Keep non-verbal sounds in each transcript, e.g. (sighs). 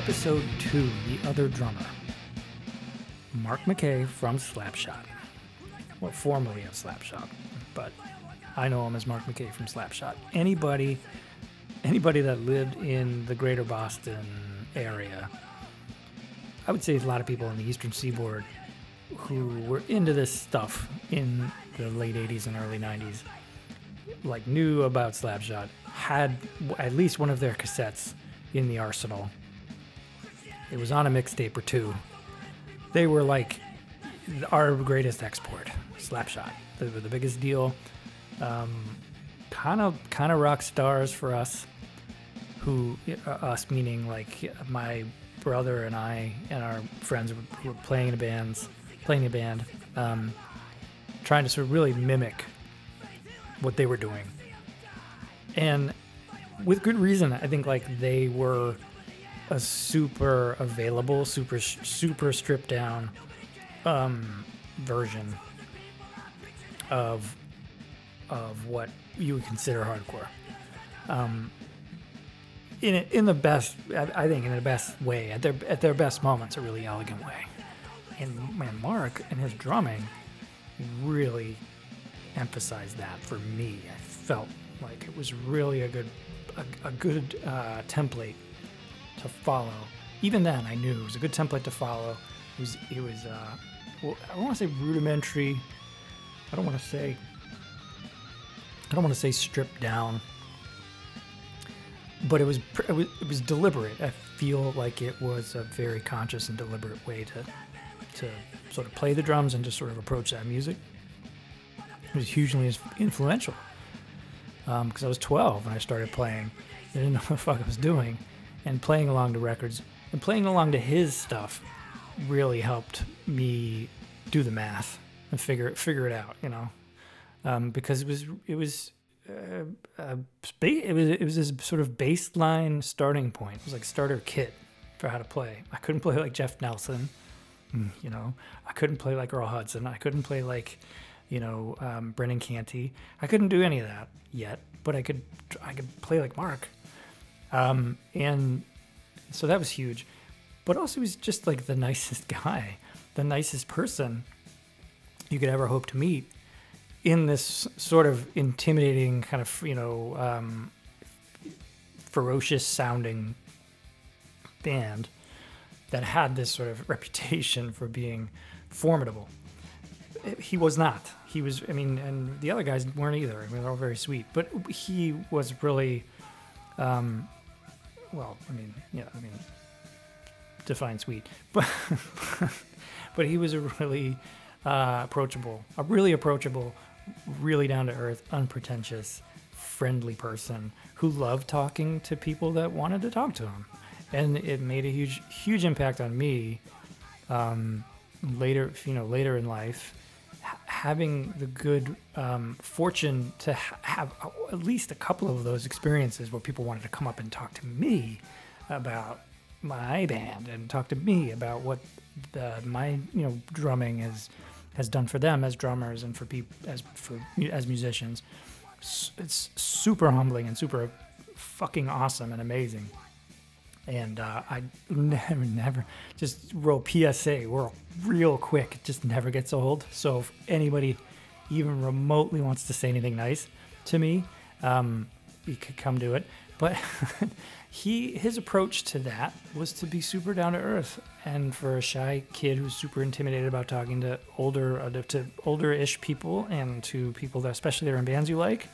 episode two, The Other Drummer. Mark McKay from Slapshot. Well, formerly of Slapshot, but I know him as Mark McKay from Slapshot. Anybody, anybody that lived in the greater Boston area, I would say a lot of people in the Eastern Seaboard who were into this stuff in the late 80s and early 90s, like knew about Slapshot, had at least one of their cassettes in the arsenal. It was on a mixtape or two. They were like our greatest export, Slapshot. They were the biggest deal. Kind of, kind of rock stars for us. Who, uh, us meaning like my brother and I and our friends were, playing in bands, playing in a band, um, trying to sort of really mimic what they were doing. And with good reason, I think like they were a super available, super super stripped down um, version of of what you would consider hardcore. Um, in in the best, I I think, in the best way, at their at their best moments, a really elegant way. And man, Mark and his drumming really emphasized that for me. I felt like it was really a good a, a good uh, template to follow. Even then, I knew it was a good template to follow. It was it was uh, well, I don't want to say rudimentary. I don't want to say I don't want to say stripped down, but it was it was, it was deliberate. I feel like it was a very conscious and deliberate way to to sort of play the drums and to sort of approach that music. It was hugely influential because I was 12 when I started playing. I didn't know (laughs) what the fuck I was doing, and playing along to records and playing along to his stuff really helped me do the math and figure it figure it out. You know, um, because it was it was. Uh, it was it was this sort of baseline starting point. It was like starter kit for how to play. I couldn't play like Jeff Nelson, mm, you know. I couldn't play like Earl Hudson. I couldn't play like, you know, um, Brendan Canty. I couldn't do any of that yet, but I could I could play like Mark, um, and so that was huge. But also, he was just like the (laughs) nicest guy, the nicest person you could ever hope to meet in this sort of intimidating kind of you know um, ferocious sounding band that had this sort of (laughs) reputation for being formidable. He was not. He was. I mean, and the other guys weren't either. I mean, they're all very sweet, but he was really. Um, well, I mean, yeah, I mean, define sweet, (laughs) but but he was a really uh, approachable, a really approachable, really down to earth, unpretentious, friendly person who loved talking to people that wanted to talk to him, and it made a huge huge impact on me. Um, later, you know, later in life, having the good um, fortune to ha- have at least a couple of those experiences where people wanted to come up and talk to me about my band and talk to me about what the, my you know drumming has has done for them as drummers and for people as for as musicians. It's super humbling and super fucking awesome and amazing. And uh, I never, never just roll PSA real, real quick. It just never gets old. So if anybody even remotely wants to say anything nice to me, um, you could come do it. But (laughs) he, his approach to that was to be super down to earth, and for a shy kid who's super intimidated about talking to older, uh, to older-ish people and to people that, especially that are in bands you like,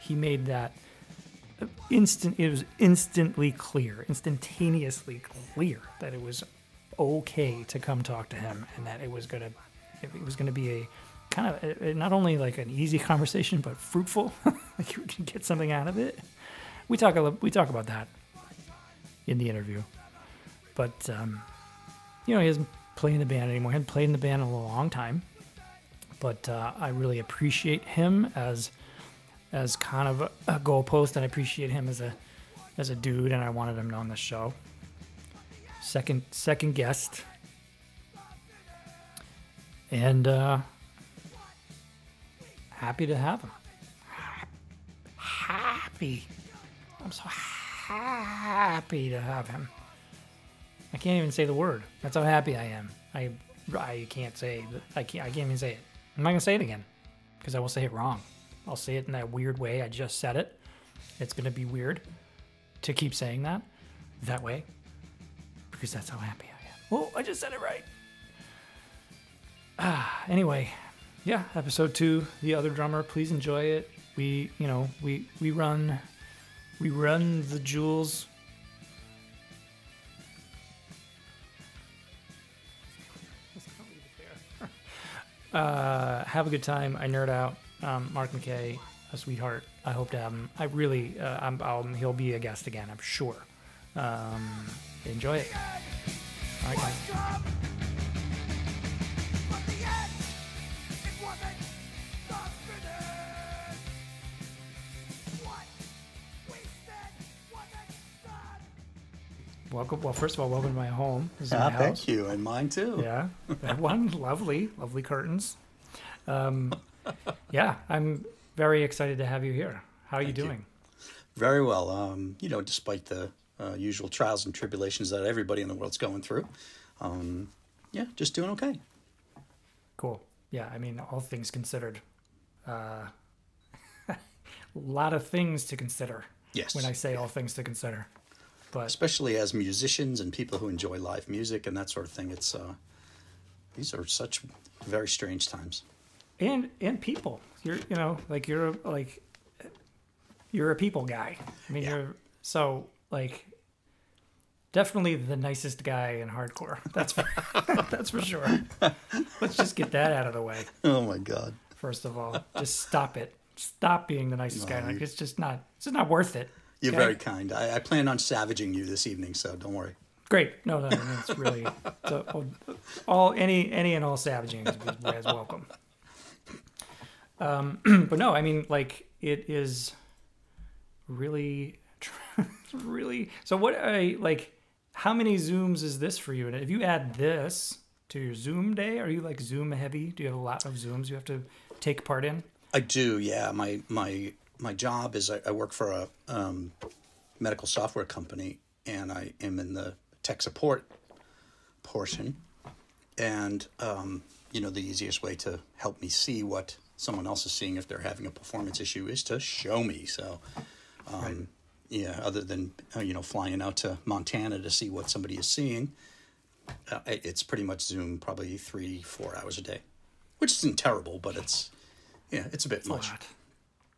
he made that instant it was instantly clear instantaneously clear that it was okay to come talk to him and that it was gonna it was gonna be a kind of a, not only like an easy (laughs) conversation but fruitful (laughs) like you can get something out of it. We talk a, we talk about that in the interview. But um, you know he doesn't play in the band anymore he hadn't played in the band in a long time. But uh, I really appreciate him as as kind of a, a goalpost, and I appreciate him as a as a dude, and I wanted him on the show. Second second guest, and uh, happy to have him. Happy, I'm so happy to have him. I can't even say the word. That's how happy I am. I I can't say I can't I can't even say it. I'm not gonna say it again because I will say it wrong. I'll say it in that weird way I just said it. It's gonna be weird to keep saying that that way because that's how happy I am. Oh, I just said it right. Ah, anyway, yeah, episode two, the other drummer. Please enjoy it. We, you know, we we run, we run the jewels. (laughs) Uh, have a good time. I nerd out. Um, Mark McKay, a sweetheart. I hope to have him. I really, uh, I'm, I'll, he'll be a guest again. I'm sure. Um, enjoy it. All right, guys. Welcome. Well, first of all, welcome to my home. This is Ah, my thank you, and mine too. Yeah, that one (laughs) lovely, lovely curtains. Um, (laughs) yeah, I'm very excited to have you here. How are you Thank you. doing? Very well. Um, you know, despite the uh, usual trials and tribulations that everybody in the world's going through, um, yeah, just doing okay. Cool. Yeah, I mean, all things considered, uh, a (laughs) lot of things to consider Yes. when I say all things to consider. But Especially as musicians and people who enjoy live music and that sort of thing, it's uh, these are such very strange times. And and people, you're you know like you're a, like you're a people guy. I mean, Yeah. you're so like definitely the nicest guy in hardcore. That's for, (laughs) that's for sure. Let's just get that out of the way. (laughs) Oh my God. First of all, just stop it. Stop being the nicest guy. Like it's just not. It's just not worth it. You're Okay? very kind. I, I plan on savaging you this evening, so don't worry. Great. No, no, no it's really so, all, all any any and all savaging is, is welcome. Um, (clears throat) but no, I mean like it is really, (laughs) really. So what I like? How many zooms is this for you? And if you add this to your Zoom day, are you like Zoom heavy? Do you have a lot of Zooms you have to take part in? I do, yeah. My my my job is I, I work for a um, medical software company, and I am in the tech support portion. And um, you know, the easiest way to help me see what someone else is seeing if they're having a performance issue is to show me. So, um, yeah. Other than uh, you know flying out to Montana to see what somebody is seeing, uh, it's pretty much Zoom, probably three four hours a day, which isn't terrible, but it's yeah, it's a bit a much. lot.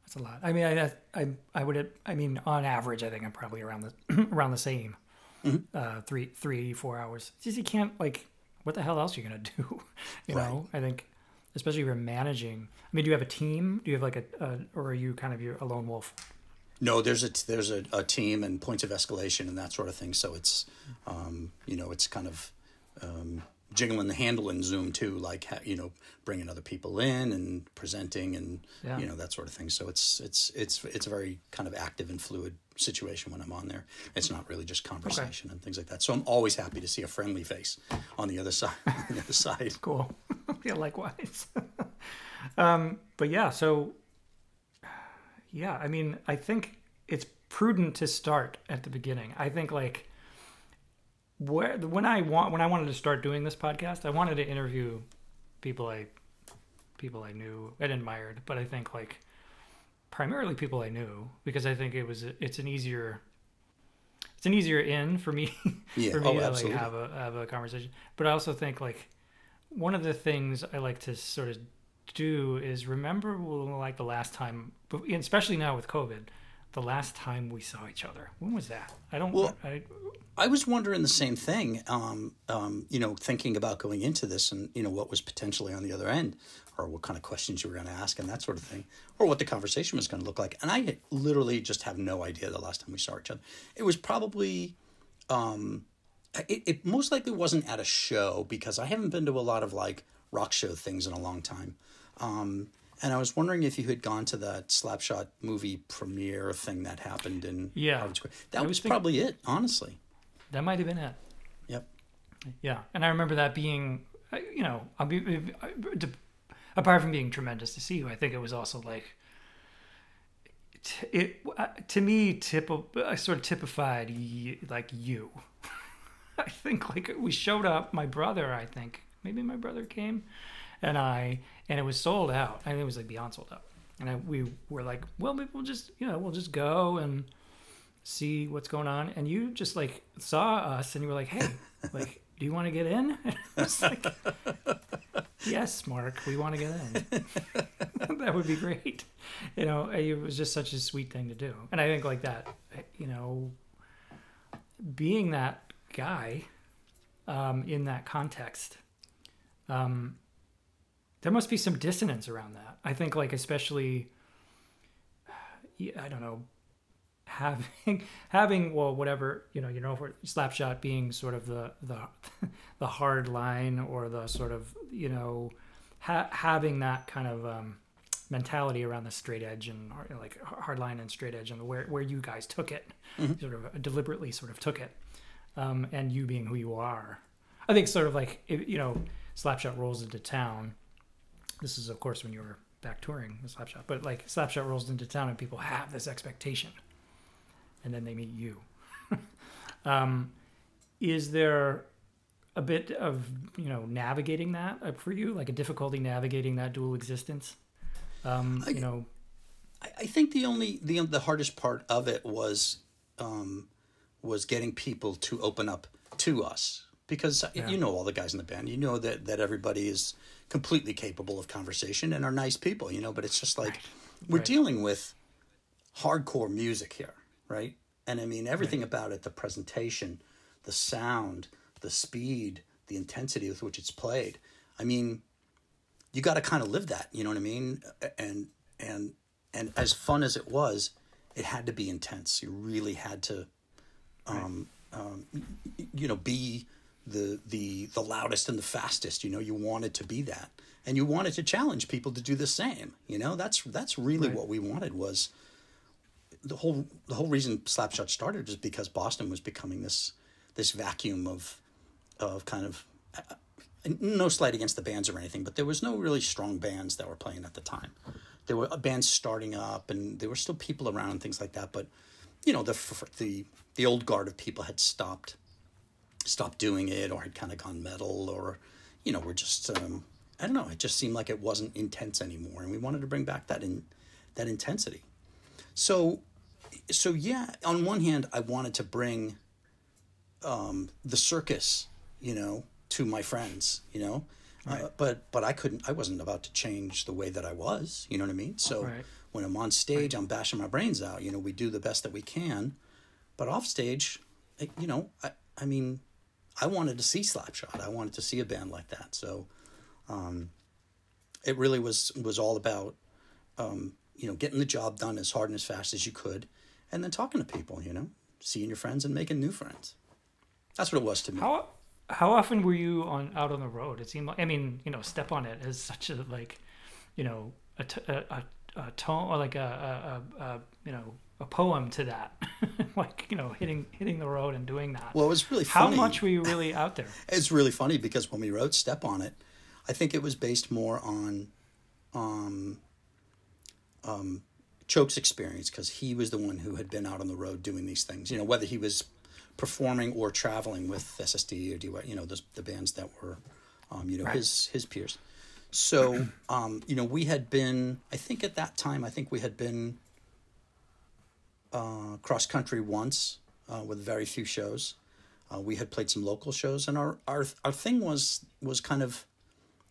That's a lot. I mean, I I I would I mean on average, I think I'm probably around the (clears throat) around the same. Mm-hmm. Uh, three three four hours. It's just you can't like what the hell else are you gonna do? (laughs) you know, I think especially if you're managing. I mean, do you have a team? Do you have like a, a or are you kind of your a lone wolf? No, there's a there's a, a team and points of escalation and that sort of thing. So it's, um, you know, it's kind of um, jiggling the handle in Zoom too, like you know, bringing other people in and presenting and Yeah. you know that sort of thing. So it's it's it's it's a very kind of active and fluid situation when I'm on there. It's not really just conversation and things like that. So I'm always happy to see a friendly face on the other (laughs) side. on the other side. Cool. (laughs) yeah, likewise. (laughs) um, but yeah, so yeah, I mean, I think it's prudent to start at the beginning. I think like where when I want when I wanted to start doing this podcast, I wanted to interview people I people I knew and admired, but I think like primarily people I knew because I think it was it's an easier it's an easier in for me (laughs) Yeah. for me oh, to like have a have a conversation. But I also think like one of the things I like to sort of do is remember like the last time, especially now with COVID, the last time we saw each other. When was that? I don't. Well, I, I was wondering the same thing. Um, um, you know, thinking about going into this and you know what was potentially on the other end, or what kind of questions you were going to ask and that sort of thing, or what the conversation was going to look like. And I literally just have no idea the last time we saw each other. It was probably, um, it, it most likely wasn't at a show because I haven't been to a lot of like rock show things in a long time. Um, and I was wondering if you had gone to that Slapshot movie premiere thing that happened in Yeah. Harvard Square. That I was probably it, honestly. that might have been it. Yep. Yeah, and I remember that being, uh, you know, I'll be, apart from being tremendous to see you, I think it was also like, t- it uh, to me, tip, uh, sort of typified y- like you. (laughs) I think like we showed up. My brother, I think maybe my brother came, and I and it was sold out. I think it was like beyond sold out. And I, we were like, well, maybe we'll just you know we'll just go and see what's going on. And you just like saw us, and you were like, hey, (laughs) like, do you want to get in? (laughs) Like, yes, Mark, we want to get in. (laughs) that would be great. You know, it was just such a sweet thing to do. And I think like that, you know, being that guy um, in that context, um, there must be some dissonance around that. I think, like, especially, (sighs) I don't know, having (laughs) having well whatever you know you know for slapshot being sort of the the (laughs) the hard line or the sort of you know ha- having that kind of um, mentality around the straight edge and like hard line and straight edge and where where you guys took it. Mm-hmm. sort of deliberately sort of took it. Um, and you being who you are. I think sort of like if, you know slapshot rolls into town. This is of course when you were back touring with slapshot but like slapshot rolls into town and people have this expectation and then they meet you. (laughs) um, is there a bit of you know navigating that uh, for you, like a difficulty navigating that dual existence? Um, I, you know, I think the only the the hardest part of it was um, was getting people to open up to us because yeah. you know all the guys in the band. You know that that everybody is completely capable of conversation and are nice people. You know, but it's just like right. we're right. dealing with hardcore music here right? And I mean, everything right. about it the presentation, the sound, the speed, the intensity with which it's played. I mean, you got to kind of live that, you know what I mean? And, and, and as fun as it was, it had to be intense. You really had to, um, right. um, you know, be the, the, the loudest and the fastest, you know, you wanted to be that and you wanted to challenge people to do the same, you know, that's, that's really right. what we wanted was, the whole the whole reason Slapshot started is because Boston was becoming this this vacuum of of kind of uh, no slight against the bands or anything, but there was no really strong bands that were playing at the time. There were bands starting up, and there were still people around and things like that. But you know, the the the old guard of people had stopped stopped doing it, or had kind of gone metal, or you know, were just um, I don't know. It just seemed like it wasn't intense anymore, and we wanted to bring back that in that intensity. So so yeah, on one hand, I wanted to bring um, the circus, you know, to my friends, you know, uh, right. uh, but but I couldn't. I wasn't about to change the way that I was. You know what I mean? So right. when I'm on stage, right. I'm bashing my brains out. You know, we do the best that we can, but off stage, you know, I I mean, I wanted to see Slapshot. I wanted to see a band like that. So, um, it really was was all about um, you know getting the job done as hard and as fast as you could and then talking to people, you know, seeing your friends and making new friends. That's what it was to me. How how often were you on out on the road? It seemed like I mean, you know, step on it is such a like, you know, a a, a, a tone or like a, a, a you know a poem to that, (laughs) like you know hitting hitting the road and doing that. Well, it was really funny. How much were you really out there? (laughs) it's really funny because when we wrote "Step on It," I think it was based more on, um, um, Choke's experience because he was the one who had been out on the road doing these things. You know, whether he was performing or traveling with SSD or DYS, you know, the, the bands that were, um, you know, right. his his peers. So, um, you know, we had been. I think at that time, I think we had been uh, cross country once uh, with very few shows. Uh, we had played some local shows, and our, our our thing was was kind of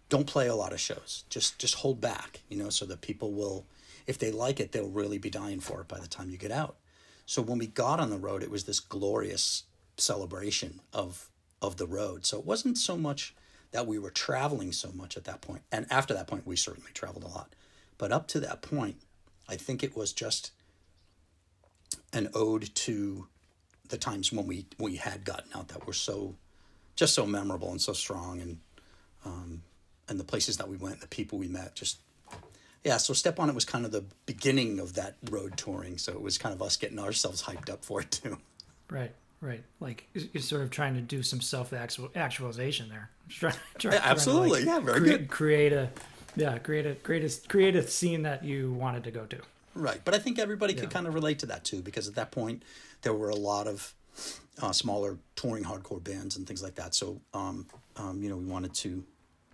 don't play a lot of shows. Just just hold back, you know, so that people will if they like it, they'll really be dying for it by the time you get out. So when we got on the road, it was this glorious celebration of of the road. So it wasn't so much that we were traveling so much at that point. And after that point, we certainly traveled a lot. But up to that point, I think it was just an ode to the times when we we had gotten out that were so just so memorable and so strong and um, and the places that we went, the people we met, just yeah, so Step On It was kind of the beginning of that road touring. So it was kind of us getting ourselves hyped up for it too. Right, right. Like you're sort of trying to do some self actualization there. (laughs) Try, try, yeah, absolutely. Like yeah, very create, good. Create a, yeah, create a, create a, create a scene that you wanted to go to. Right, but I think everybody yeah. could kind of relate to that too, because at that point there were a lot of uh, smaller touring hardcore bands and things like that. So, um, um, you know, we wanted to,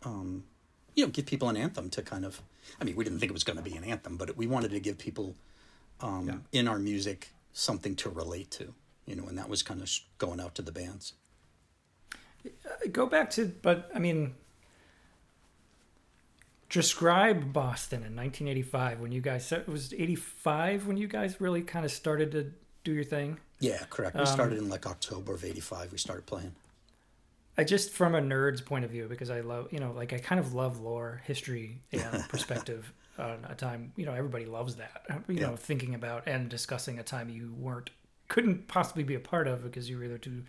um, you know, give people an anthem to kind of. I mean, we didn't think it was going to be an anthem, but we wanted to give people um, Yeah. in our music something to relate to. You know, and that was kind of going out to the bands. go back to but i mean describe boston in 1985 when you guys it was 85 when you guys really kind of started to do your thing Yeah, correct. We started in like October of '85. We started playing. I just from a nerd's point of view because i love you know like i kind of love lore history and (laughs) perspective on a time you know everybody loves that you know thinking about and discussing a time you weren't couldn't possibly be a part of because you were either too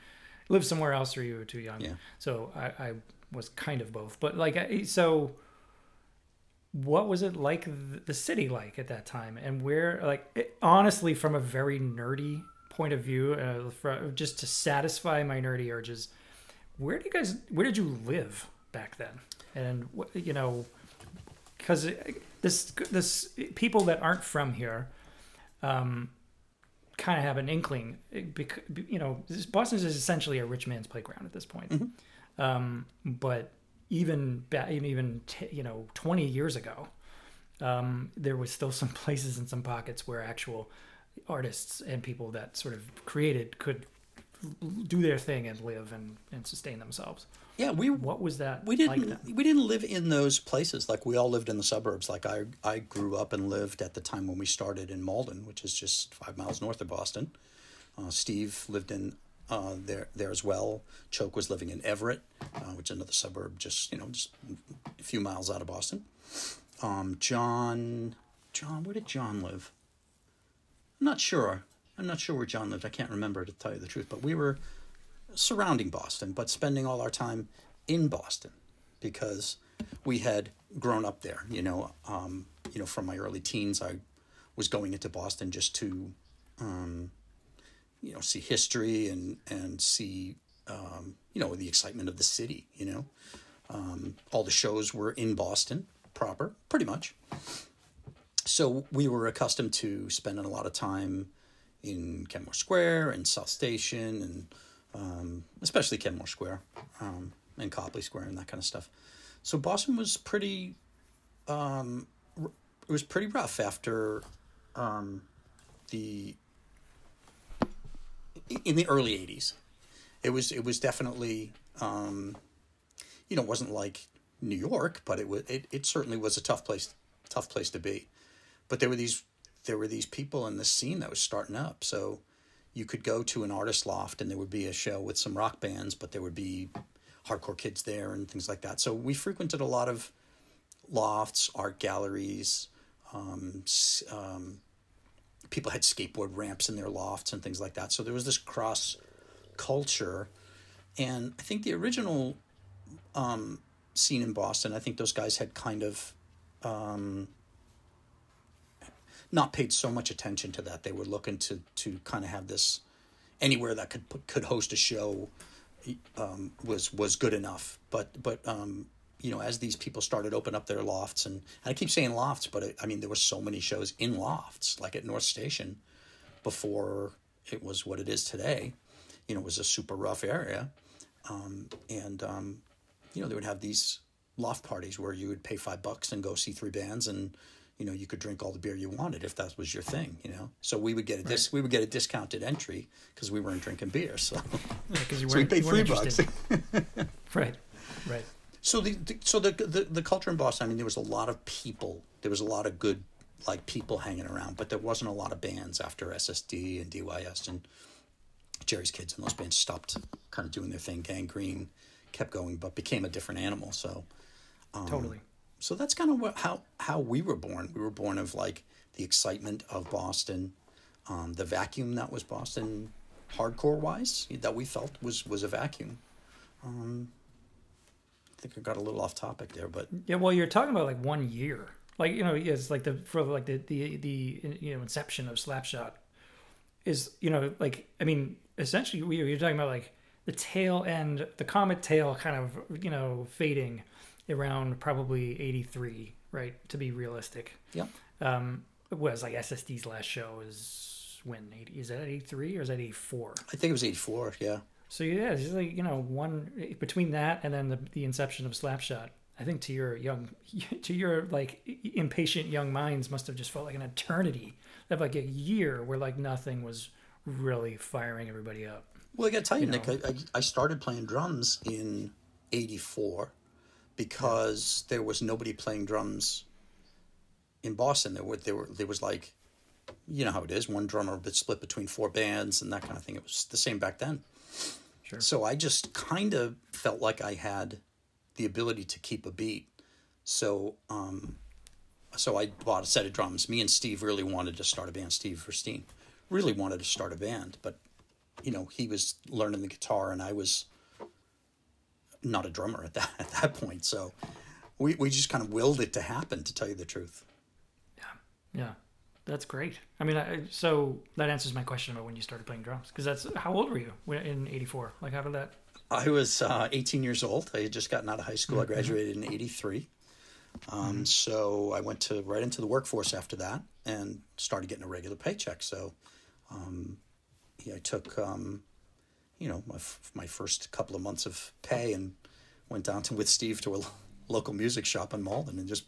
live somewhere else or you were too young. Yeah. so I, I was kind of both but like I, so what was it like the city like at that time? And where like it, honestly from a very nerdy point of view uh, for, just to satisfy my nerdy urges where do you guys where did you live back then? And you know because this this people that aren't from here um kind of have an inkling because you know boston is essentially a rich man's playground at this point. Um but even ba- even t- you know 20 years ago um there was still some (laughs) places and some pockets where actual artists and people that sort of created could do their thing and live and, and sustain themselves. Yeah, we what was that we didn't then? we didn't live in those places. Like we all lived in the suburbs. Like i i grew up and lived at the time when we started in malden which is just five miles north of boston. Uh, steve lived in uh, there there as well. Choke was living in everett uh, which is another suburb just you know just a few miles out of boston. Um, john john where did john live? I'm not sure i'm not sure where john lived i can't remember to tell you the truth but we were surrounding Boston, but spending all our time in Boston because we had grown up there. You know, um, you know, from my early teens, I was going into Boston just to, um, you know, see history and and see, um, you know, the excitement of the city. You know, um, all the shows were in Boston proper, pretty much. So we were accustomed to spending a lot of time in Kenmore Square and South Station and um, especially Kenmore Square um, and Copley Square and that kind of stuff. So Boston was pretty, um, it was pretty rough after um, the in the early '80s. It was it was definitely um, you know it wasn't like New York, but it was it, it certainly was a tough place tough place to be. But there were these there were these people in the scene that was starting up. So you could go to an artist loft and there would be a show with some rock bands, but there would be hardcore kids there and things like that. So we frequented a lot of lofts, art galleries. Um, um, people had skateboard ramps in their lofts and things like that. So there was this cross culture, and I think the original um, scene in Boston, I think those guys had kind of um, not paid so much attention to that. They were looking to to kind of have this anywhere that could could host a show um, was was good enough. But but um, you know, as these people started open up their lofts, and, and I keep saying lofts, but it, I mean there were so many shows in lofts, like at North Station, before it was what it is today. You know, it was a super rough area, um, and um, you know they would have these loft parties where you would pay five bucks and go see three bands and you know you could drink all the beer you wanted if that was your thing you know? So we would get a dis- we would get a discounted entry because we weren't drinking beer so. Because you so we weren't, paid three bucks. (laughs) right right. So the, the so the, the the culture in Boston I mean there was a lot of people there was a lot of good like people hanging around but there wasn't a lot of bands after SSD and DYS and Jerry's Kids and those bands stopped kind of doing their thing. Gang Green kept going but became a different animal so um, totally so that's kind of what, how how we were born. We were born of like the excitement of Boston, um, the vacuum that was Boston, hardcore wise that we felt was was a vacuum. Um, I think I got a little off topic there, but Yeah, well, you're talking about like one year, like you know, it's like the for like the the the you know inception of Slapshot is you know like I mean essentially we you're talking about like the tail end, the comet tail kind of you know fading around probably '83, right? To be realistic, yeah, um, it was like SSD's last show is when 80 is that 83 or is that 84 I think it was '84. Yeah. so yeah it's just like you know one between that and then the, the inception of slapshot i think to your young (laughs) to your like impatient young minds must have just felt like an eternity of like a year where like nothing was really firing everybody up Well, I got to tell you, You Nick, I, I, I started playing drums in '84 because there was nobody playing drums in Boston. There were there were there was like, you know how it is, one drummer but split between four bands and that kind of thing. It was the same back then. Sure. So I just kind of felt like I had the ability to keep a beat. So um, so I bought a set of drums. Me and Steve really wanted to start a band. Steve Risteen really wanted to start a band, but you know he was learning the guitar and I was not a drummer at that (laughs) at that point. So we we just kind of willed it to happen. To tell you the truth. yeah yeah, that's great i mean I, so that answers my question about when you started playing drums because that's how old were you in 84 like how did that I was uh, 18 years old. I had just gotten out of high school. I graduated in 83. Um, So I went to right into the workforce after that and started getting a regular paycheck. So um, yeah, I took, um, you know, my, f- my first couple of months of pay and went down to with Steve to a lo- local music shop in Malden and just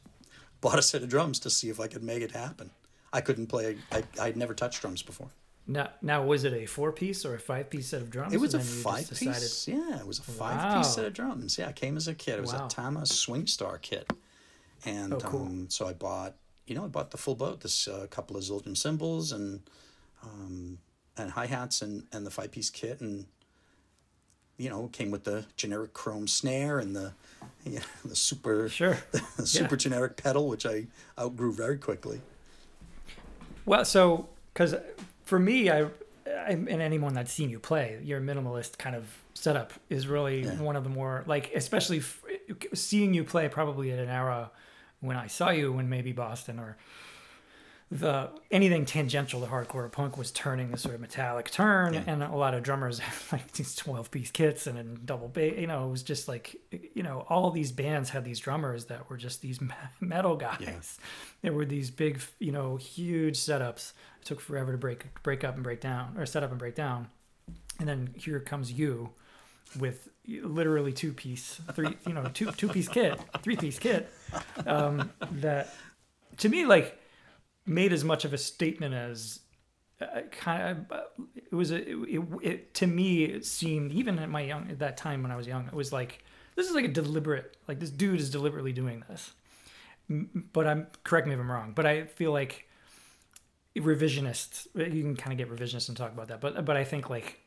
bought a set of drums to see if I could make it happen. I couldn't play. I I'd never touched drums before. now, now was it a four piece or a five piece set of drums It was a and then you just five decided- piece. Yeah, it was a five Wow. piece set of drums. Yeah, it came as a kit. It was Wow. a Tama Swingstar kit, and Oh, cool. um, so I bought. You know, I bought the full boat. This uh, couple of Zildjian cymbals and um, and hi hats and and the five piece kit and. You know, came with the generic chrome snare and the, you know, the super Sure. (laughs) the super generic pedal, which I outgrew very quickly. Well, so because for me, I, I and anyone that's seen you play, your minimalist kind of setup is really Yeah. one of the more like, especially f- seeing you play probably at an era when I saw you, when maybe Boston or the anything tangential to hardcore or punk was turning this sort of metallic turn, Yeah. and a lot of drummers (laughs) had like these twelve piece kits and then double bass. You know, it was just like you know all these bands had these drummers that were just these (laughs) metal guys. Yeah. There were these big, you know, huge setups. It took forever to break break up and break down, or set up and break down, and then here comes you with literally two piece, three, you know, two two piece kit, three piece kit. Um, that to me like made as much of a statement as uh, uh kind of uh, it was a it, it, it to me it seemed even at my young at that time when I was young it was like this is like a deliberate like this dude is deliberately doing this. But I'm correct me if I'm wrong but I feel like revisionist uh, you can kind of get revisionist and talk about that but but I think like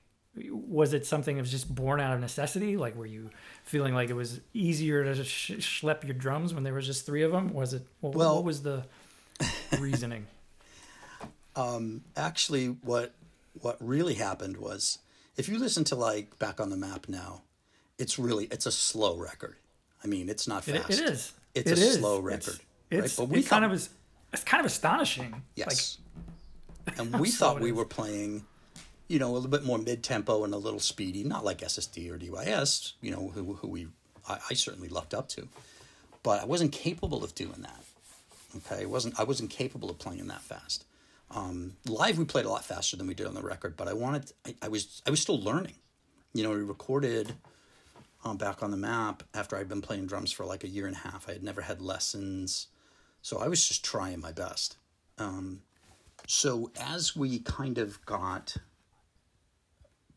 was it something that was just born out of necessity? Like were you feeling like it was easier to sh- schlep your drums when there was just three of them was it well, Well- what was the reasoning (laughs) um, actually what what really happened was if you listen to like back on the map now it's really it's a slow record i mean it's not It, fast it is. it's It a is. slow record It's, right but we it kind of is. It's kind of astonishing. yes (laughs) and (laughs) we thought we is. were playing you know a little bit more mid-tempo and a little speedy not like ssd or dys you know who, who we I, I certainly looked up to but i wasn't capable of doing that okay? I wasn't i wasn't capable of playing that fast. Um, live we played a lot faster than we did on the record but i wanted I, I was i was still learning. You know we recorded um, back on the map after i'd been playing drums for like a year and a half. I had never had lessons. So i was just trying my best. Um, so as we kind of got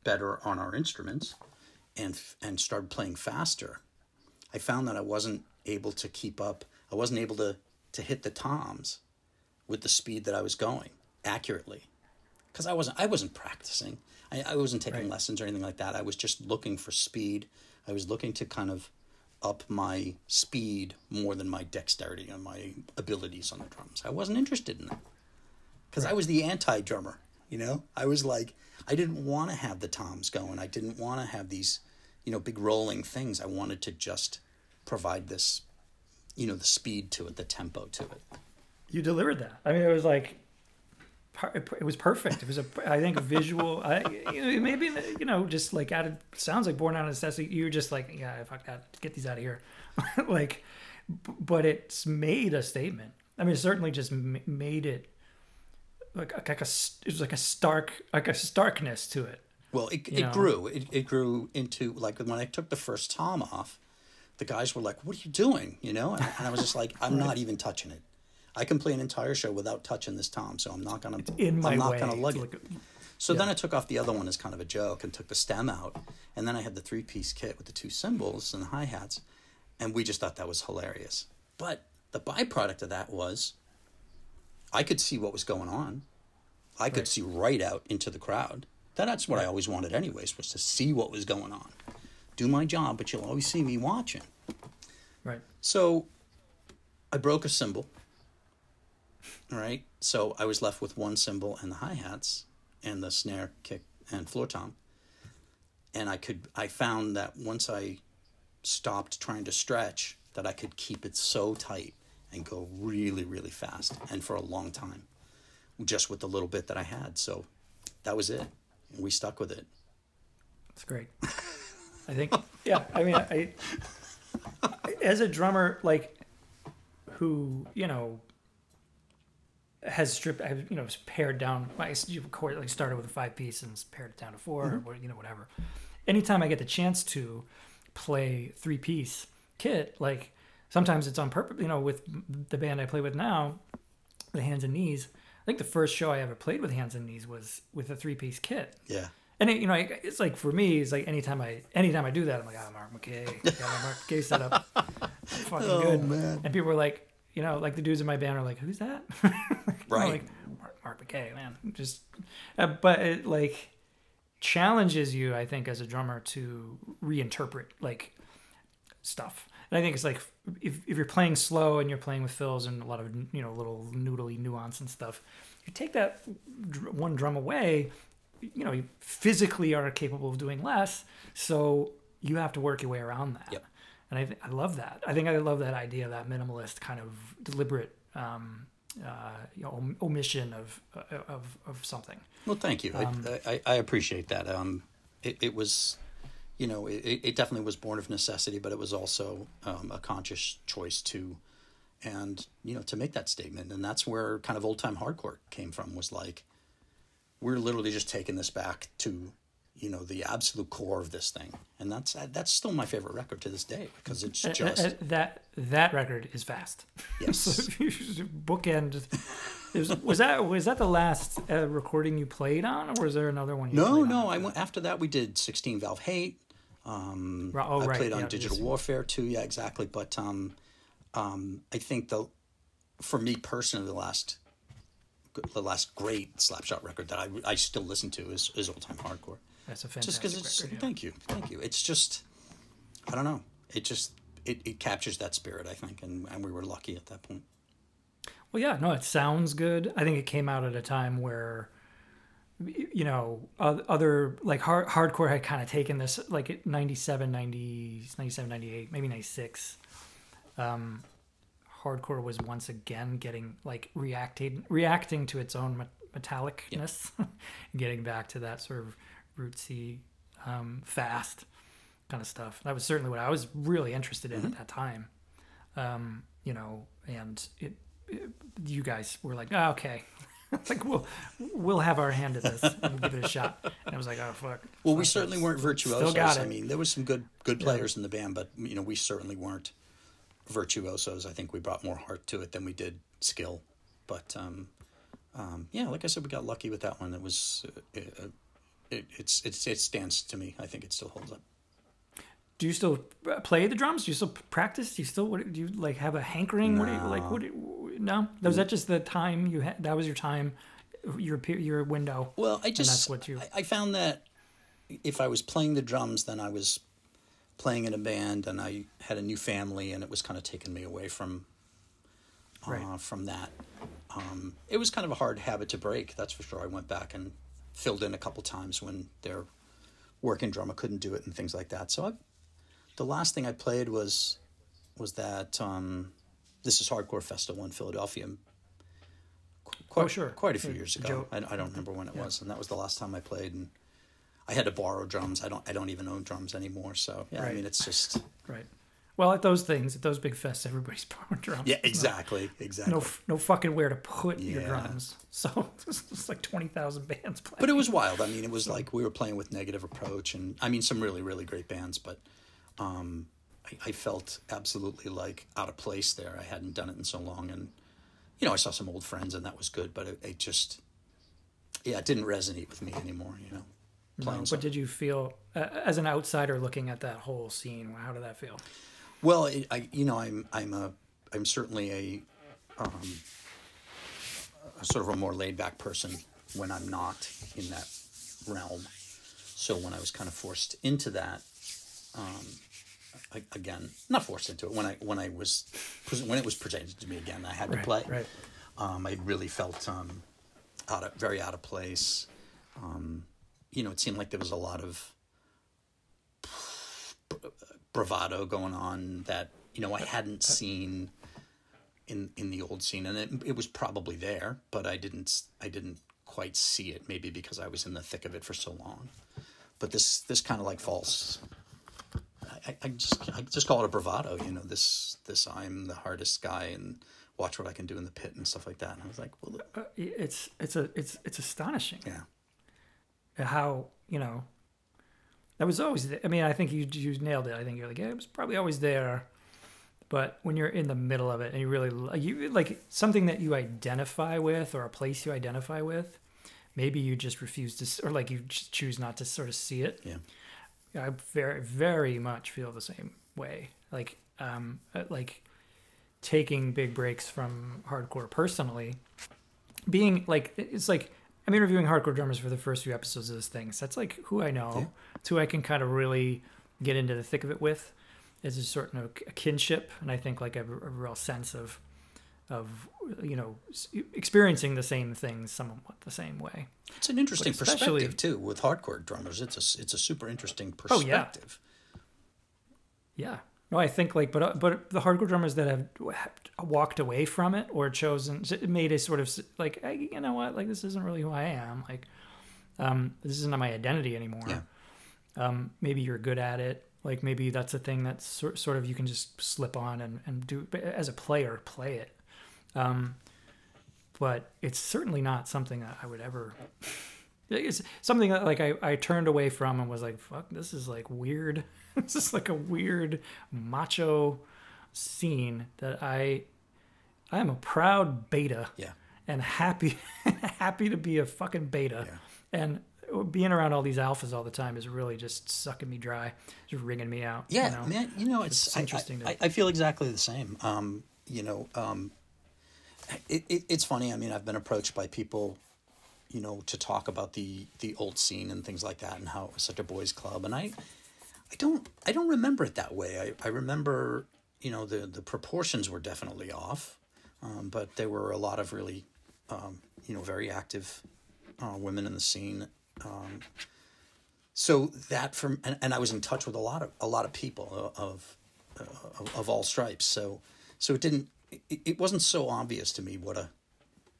better on our instruments and and started playing faster i found that i wasn't able to keep up. I wasn't able to to hit the toms with the speed that i was going accurately because i wasn't i wasn't practicing I, I wasn't taking Right. lessons or anything like that i was just looking for speed i was looking to kind of up my speed more than my dexterity and my abilities on the drums i wasn't interested in that because I was the anti drummer. You know, I was like, I didn't want to have the toms going. I didn't want to have these, you know, big rolling things. I wanted to just provide this, you know, the speed to it, the tempo to it. You delivered that. I mean, it was like, it was perfect. It was a, I think, a visual. I, you know, maybe you know, just like added. Sounds like born out of necessity. You were just like, yeah, fuck that. Get these out of here. (laughs) like, but it's made a statement. I mean, it certainly just made it like like a it was like a stark like a starkness to it. Well, it, it know? grew. It, it grew into like when I took the first tom off, the guys were like, "What are you doing?" You know, and, and I was just like, (laughs) "I'm not even touching it. I can play an entire show without touching this tom, so I'm not gonna. In my I'm not way. gonna lug it." So then I took off the other one as kind of a joke and took the stem out, and then I had the three piece kit with the two cymbals and the hi hats, and we just thought that was hilarious. But the byproduct of that was, I could see what was going on. I could Right. see right out into the crowd. That's what I always wanted, anyways, was to see what was going on. Do my job, but you'll always see me watching. right. So I broke a cymbal. All right. So I was left with one cymbal and the hi hats and the snare, kick, and floor tom. And I could I found that once I stopped trying to stretch, that I could keep it so tight and go really, really fast and for a long time. Just with the little bit that I had. So that was it. And we stuck with it. It's great. (laughs) I think, yeah. I mean, I, as a drummer, like, who you know has stripped, I've you know pared down. I you chord like started with a five piece and pared it down to 4 mm-hmm. or you know whatever. Anytime I get the chance to play three piece kit, like sometimes it's on purpose. You know, with the band I play with now, the Hands and Knees. I think the first show I ever played with Hands and Knees was with a three piece kit. Yeah. And it, you know, it's like for me, it's like anytime I anytime I do that, I'm like, ah, Mark McKay, got my Mark McKay set up, (laughs) fucking Oh, good. man. And people were like, you know, like the dudes in my band are like, who's that? (laughs) Right. like Mark, Mark McKay, man. Just, uh, but it like challenges you, I think, as a drummer to reinterpret like stuff. And I think it's like if, if you're playing slow and you're playing with fills and a lot of you know little noodly nuance and stuff, you take that dr- one drum away, you know, you physically are capable of doing less, so you have to work your way around that. Yep. And I, th- I love that. I think I love that idea, that minimalist kind of deliberate, um, uh, you know, om- omission of, uh, of of something. Well, thank you. Um, I, I, I appreciate that. Um, it, it was, you know, it, it definitely was born of necessity, but it was also um, a conscious choice to, and you know, to make that statement. And that's where kind of old time hardcore came from. Was like, we're literally just taking this back to, you know, the absolute core of this thing, and that's that's still my favorite record to this day because it's Uh, just uh, that that record is fast. yes. (laughs) so if you should bookend. Is, was that was that the last uh, recording you played on, or was there another one? You No, no. I went after that. We did sixteen valve hate. Um, oh, I right, played on yeah, Digital. Warfare too. Yeah, exactly. But um, um, I think the for me personally, the last the last great Slapshot record that I, I still listen to is, is old time hardcore. That's a Just because it's record. yeah. thank you, thank you. It's just I don't know. It just it, it captures that spirit, I think, and, and we were lucky at that point. Well, yeah, no, it sounds good. I think it came out at a time where, you know, other like hard, hardcore had kind of taken this like at 97, 90, 97, 98, maybe 96. Um, hardcore was once again getting like reacting reacting to its own met- metallicness, (laughs) getting back to that sort of rootsy, um, fast kind of stuff. That was certainly what I was really interested in at that time. Um, you know, and it, it you guys were like, oh, okay, (laughs) like we'll we'll have our hand at this and give it a shot. And I was like, oh fuck. Well, we certainly weren't virtuosos. I mean, there was some good good players in the band, but you know, we certainly weren't virtuosos. I think we brought more heart to it than we did skill. But um, um, yeah, like I said, we got lucky with that one. It was uh, it, it, it's it's it stands to me. I think it still holds up. Do you still play the drums? Do you still practice? Do you still what, do you like have a hankering? What do you like? What? You, no, was that just the time you had? That was your time, your your window. Well, I just that's what you- I, I found that if I was playing the drums, then I was playing in a band, and I had a new family, and it was kind of taking me away from uh, Right. from that. Um, it was kind of a hard habit to break, that's for sure. I went back and filled in a couple times when their working drummer couldn't do it and things like that. So I, the last thing I played was was that um, this is Hardcore Festival in Philadelphia. Quite, Oh, sure. quite a few years ago. Joe- I, I don't remember when it was, and that was the last time I played. And I had to borrow drums. I don't I don't even own drums anymore. So yeah, I mean it's just Right. Well, at those things, at those big fests, everybody's (laughs) borrowing drums. Yeah, no- exactly, exactly. No, no fucking where to put your drums. So (laughs) it's like twenty thousand bands playing. but it was wild. I mean, it was like we were playing with Negative Approach, and I mean some really, really great bands. But um, I, I felt absolutely like out of place there. I hadn't done it in so long, and you know, I saw some old friends, and that was good. But it, it just, yeah, it didn't resonate with me anymore. You know, playing. But did you feel, uh, as an outsider looking at that whole scene, how did that feel? Well, it, I you know I'm I'm a I'm certainly a um, a sort of a more laid back person when I'm not in that realm. So when I was kind of forced into that, um, I, again, not forced into it. When I when I was pres- when it was presented to me again, I had to play. right. Um, I really felt um, out of very out of place. Um, you know, it seemed like there was a lot of bravado going on that you know I hadn't seen in in the old scene, and it, it was probably there, but I didn't I didn't quite see it. Maybe because I was in the thick of it for so long. But this this kind of like false. I, I just I just call it a bravado, you know. This this I'm the hardest guy and watch what I can do in the pit and stuff like that. And I was like, well, Uh, It's it's a it's it's astonishing yeah, how you know. That was always. The, I mean, I think you you nailed it. I think you're like, yeah, it was probably always there. But when you're in the middle of it and you really you like something that you identify with or a place you identify with, maybe you just refuse to, or like you just choose not to sort of see it. yeah, I very very much feel the same way. Like um uh, like taking big breaks from hardcore personally, being like it's like I'm interviewing hardcore drummers for the first few episodes of this thing. So that's like who I know. Yeah. It's who I can kind of really get into the thick of it with. There's a sort of a kinship, and I think like a, a real sense of of you know experiencing the same things somewhat the same way. it's an interesting perspective too with hardcore drummers. It's a it's a super interesting perspective. Oh, yeah. perspective. Yeah. No, I think like, but but the hardcore drummers that have walked away from it or chosen made a sort of like, hey, you know what, like this isn't really who I am. Like, um, this isn't my identity anymore. Yeah. Um, maybe you're good at it. Like maybe that's a thing that's sort sort of you can just slip on and and do as a player play it. Um, but it's certainly not something that I would ever. It's something that like I, I turned away from and was like, fuck, this is like weird. (laughs) this is like a weird macho scene that I I am a proud beta Yeah. and happy (laughs) happy to be a fucking beta. Yeah. And being around all these alphas all the time is really just sucking me dry, just wringing me out. you Yeah, know? man. You know, it's, It's I- interesting to- I, I, feel exactly the same. Um, you know, um, it, it, it's funny. I mean, I've been approached by people, you know, to talk about the the old scene and things like that, and how it was such a boys' club. And I, I don't, I don't remember it that way. I, I remember, you know, the the proportions were definitely off, um, but there were a lot of really, um, you know, very active uh, women in the scene. Um, so that from and, and I was in touch with a lot of a lot of people of of, of all stripes. So so it didn't it, it wasn't so obvious to me what a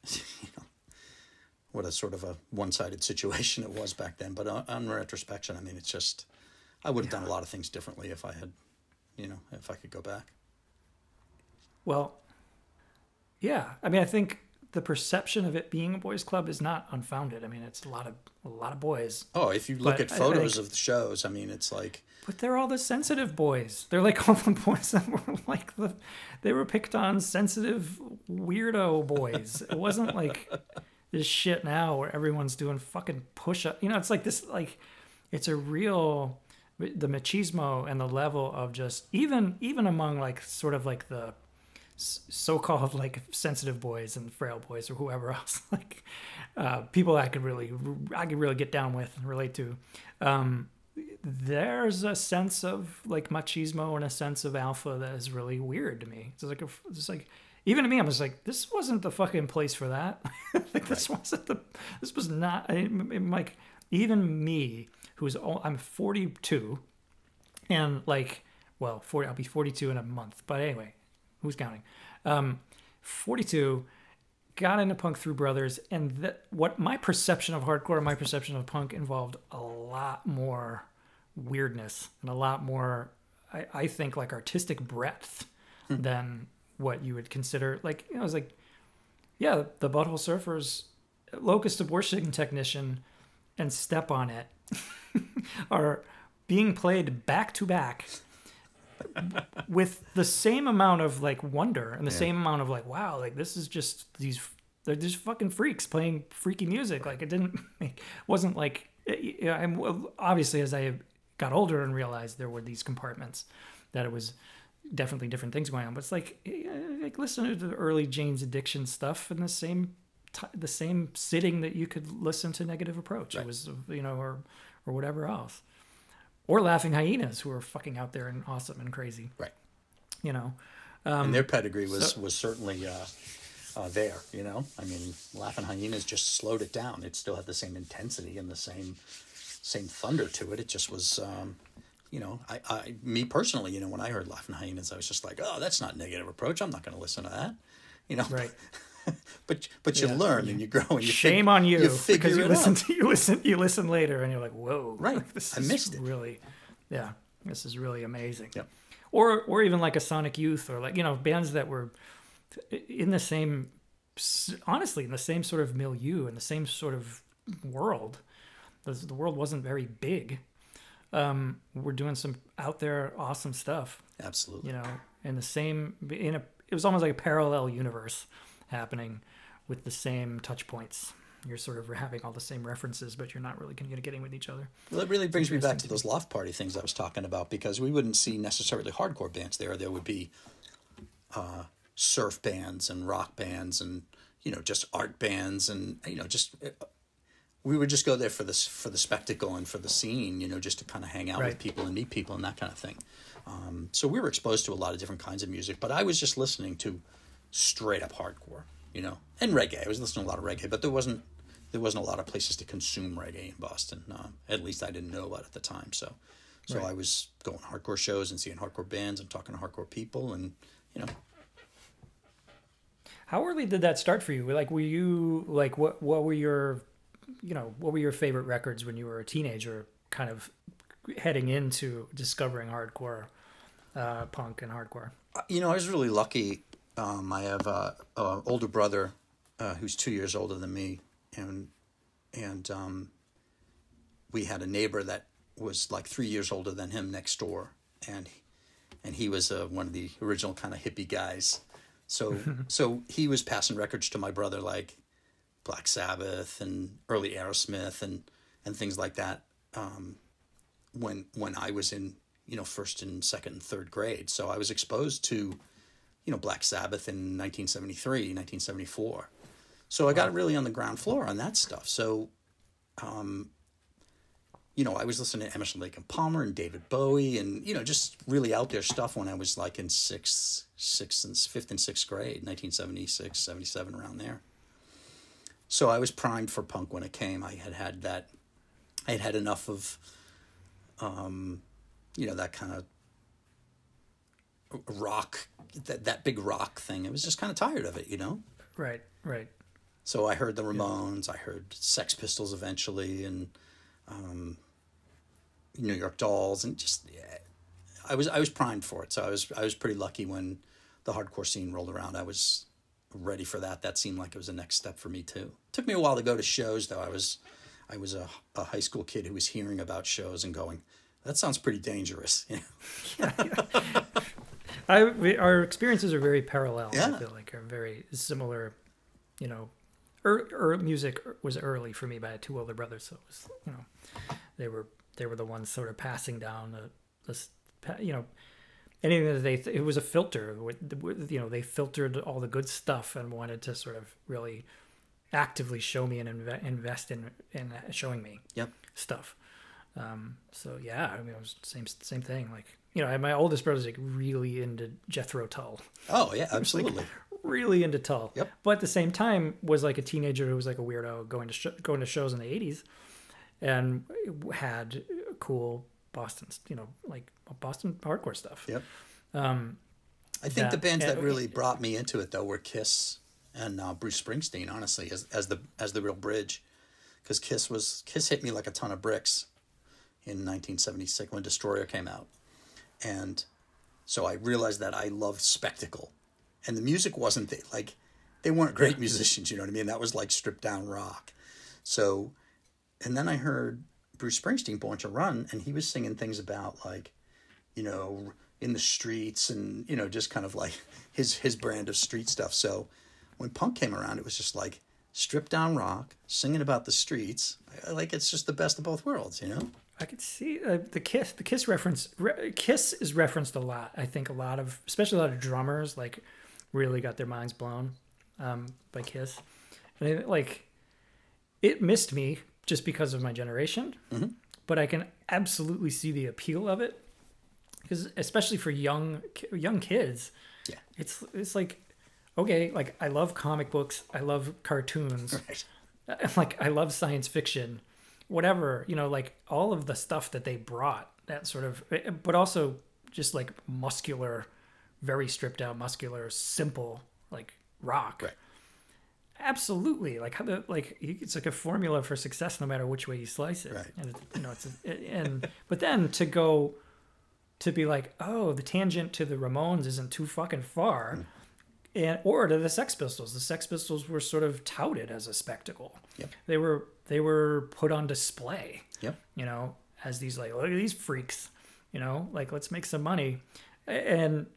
(laughs) what a sort of a one sided situation it was back then. But on, on retrospection, I mean, it's just I would have done a lot of things differently if I had you know if I could go back. Well, yeah. I mean, I think the perception of it being a boys' club is not unfounded. I mean, it's a lot of a lot of boys, Oh, if you look But at photos think- of the shows, I mean, it's like but they're all the sensitive boys. They're like all the boys that were like the they were picked on sensitive weirdo boys. It wasn't like this shit now where everyone's doing fucking push up. You know, it's like this like it's a real the machismo and the level of just even even among like sort of like the so-called (laughs) like sensitive boys and frail boys or whoever (laughs) else like uh, people I could really I could really get down with and relate to. Um, there's a sense of like machismo and a sense of alpha that is really weird to me. It's like a, it's like even to me, I was like this wasn't the fucking place for that. (laughs) like this wasn't the this was not. I, like even me who's all, I'm 42 and like well 40 I'll be 42 in a month. But anyway, who's counting? Um, 42 got into punk through brothers and that what my perception of hardcore my perception of punk involved a lot more weirdness and a lot more I, I think like artistic breadth than what you would consider like you know, I was like, yeah, the Butthole Surfers, Locust Abortion (laughs) Technician, and Step on It (laughs) are being played back to back with the same amount of like wonder and the Yeah. same amount of like wow like this is just these they're just fucking freaks playing freaky music like it didn't (laughs) make wasn't like eh, you know, I'm obviously as I got older and realized there were these compartments that it was definitely different things going on but it's like eh, like listen to the early Jane's Addiction stuff in the same ti the same sitting that you could listen to Negative Approach it was you know or or whatever else or Laughing Hyenas who are fucking out there and awesome and crazy Right. you know and their pedigree was so- was certainly uh, uh, there. You know, I mean, Laughing Hyenas just slowed it down. It still had the same intensity and the same same thunder to it. It just was. Um, you know, I, I, me personally, you know, when I heard Laughing Hyenas, I was just like, oh, that's not negative approach. I'm not going to listen to that. You know, right (laughs) but but you Yeah. learn and you grow and you shame fig- on you, you because you listen to you listen you listen later and you're like whoa (laughs) Right. this I is missed it. really yeah this is really amazing Yep. or or even like a Sonic Youth or like you know bands that were in the same honestly in the same sort of milieu in the same sort of world the, the world wasn't very big um we're doing some out there awesome stuff Absolutely. you know, in the same in a it was almost like a parallel universe happening with the same touch points. You're sort of (laughs) having all the same references, but you're not really communicating with each other. Well, it really brings me back to those loft party things I was talking about because we wouldn't see necessarily hardcore bands there. There would be uh, surf bands and rock bands and you know just art bands and you know just uh, we would just go there for this for the spectacle and for the scene. You know, just to kind of hang out with people and meet people and that kind of thing. Um, so we were exposed to a lot of different kinds of music, but I was just listening to straight up hardcore, you know, and reggae. I was listening to a lot of reggae, but there wasn't there wasn't a lot of places to consume reggae in Boston. Uh, at least I didn't know about at the time. So, so Right. I was going to hardcore shows and seeing hardcore bands and talking to hardcore people, and you know, How early did that start for you? Like, were you like what? What were your, you know, what were your favorite records when you were a teenager? Kind of heading into discovering hardcore, uh, punk and hardcore. you know, I was really lucky. Um, I have a, a older brother uh, who's two years older than me, and and um, we had a neighbor that was like three years older than him next door, and and he was uh, one of the original kind of hippie guys. So (laughs) so he was passing records to my brother like Black Sabbath and early Aerosmith and and things like that. Um, when when I was in you know first and second and third grade, so I was exposed to you know Black Sabbath in 1973, 1974. So I got really on the ground floor on that stuff. So, um, you know, I was listening to Emerson, Lake and Palmer and David Bowie, and you know, just really out there stuff when I was like in sixth, sixth and fifth and sixth grade, 1976, 77, around there. So I was primed for punk when it came. I had had that. I had had enough of, um, you know, that kind of rock, that that big rock thing. I was just kind of tired of it, you know. Right, right. So I heard the Ramones, I heard Sex Pistols eventually, and um, New York Dolls, and just yeah, I was I was primed for it. So I was I was pretty lucky when the hardcore scene rolled around. I was ready for that. That seemed like it was the next step for me too. took me a while to go to shows though. I was I was a, a high school kid who was hearing about shows and going, that sounds pretty dangerous. You (laughs) know? (laughs) I we, our experiences are very parallel. I Yeah. feel like are very similar. You know, er, er, music was early for me. But I had two older brothers, so it was you know they were they were the ones sort of passing down the this you know anything that they it was a filter. with- with- You know, they filtered all the good stuff and wanted to sort of really actively show me and inve- invest in in showing me Yep. stuff. Um, so yeah, I mean, it was same same thing. Like you know, my oldest brother's like really into Jethro Tull, Oh yeah, (laughs) absolutely. really into Tull. Yep. But at the same time, was like a teenager who was like a weirdo going to sh- going to shows in the '80s, and had cool Boston, you know, like Boston hardcore stuff. Yep. Um, I think the bands that really brought me into it though were Kiss and uh, Bruce Springsteen. Honestly, as as the as the real bridge, because Kiss was Kiss hit me like a ton of bricks in 1976 when Destroyer came out, and so I realized that I loved spectacle, and the music wasn't the, like they weren't great musicians. You know what I mean? That was like stripped down rock. So, and then I heard Bruce Springsteen Born to Run, and he was singing things about like, you know, in the streets and you know just kind of like (laughs) his his brand of street stuff. So when punk came around, it was just like stripped down rock, singing about the streets. Like it's just the best of both worlds, you know. I could see uh, the Kiss. The Kiss reference. Re- Kiss is referenced a lot. I think a lot of, especially a lot of drummers, like really got their minds blown um, by Kiss, and it, like it missed me just because of my generation. Mm-hmm. But I can absolutely see the appeal of it because, especially for young young kids, Yeah. it's it's like okay, like I love comic books, I love cartoons, Right. (laughs) like I love science fiction, whatever you know, like all of the stuff that they brought, that sort of, but also just like muscular, very stripped out, muscular, simple like rock. Right. Absolutely, like how the like it's like a formula for success, no matter which way you slice it. Right. And it, you know, it's a, and but then to go to be like, oh, the tangent to the Ramones isn't too fucking far, hmm. and or to the Sex Pistols. The Sex Pistols were sort of touted as a spectacle. Yep. They were they were put on display. Yep. You know, as these like look at these freaks. You know, like let's make some money, and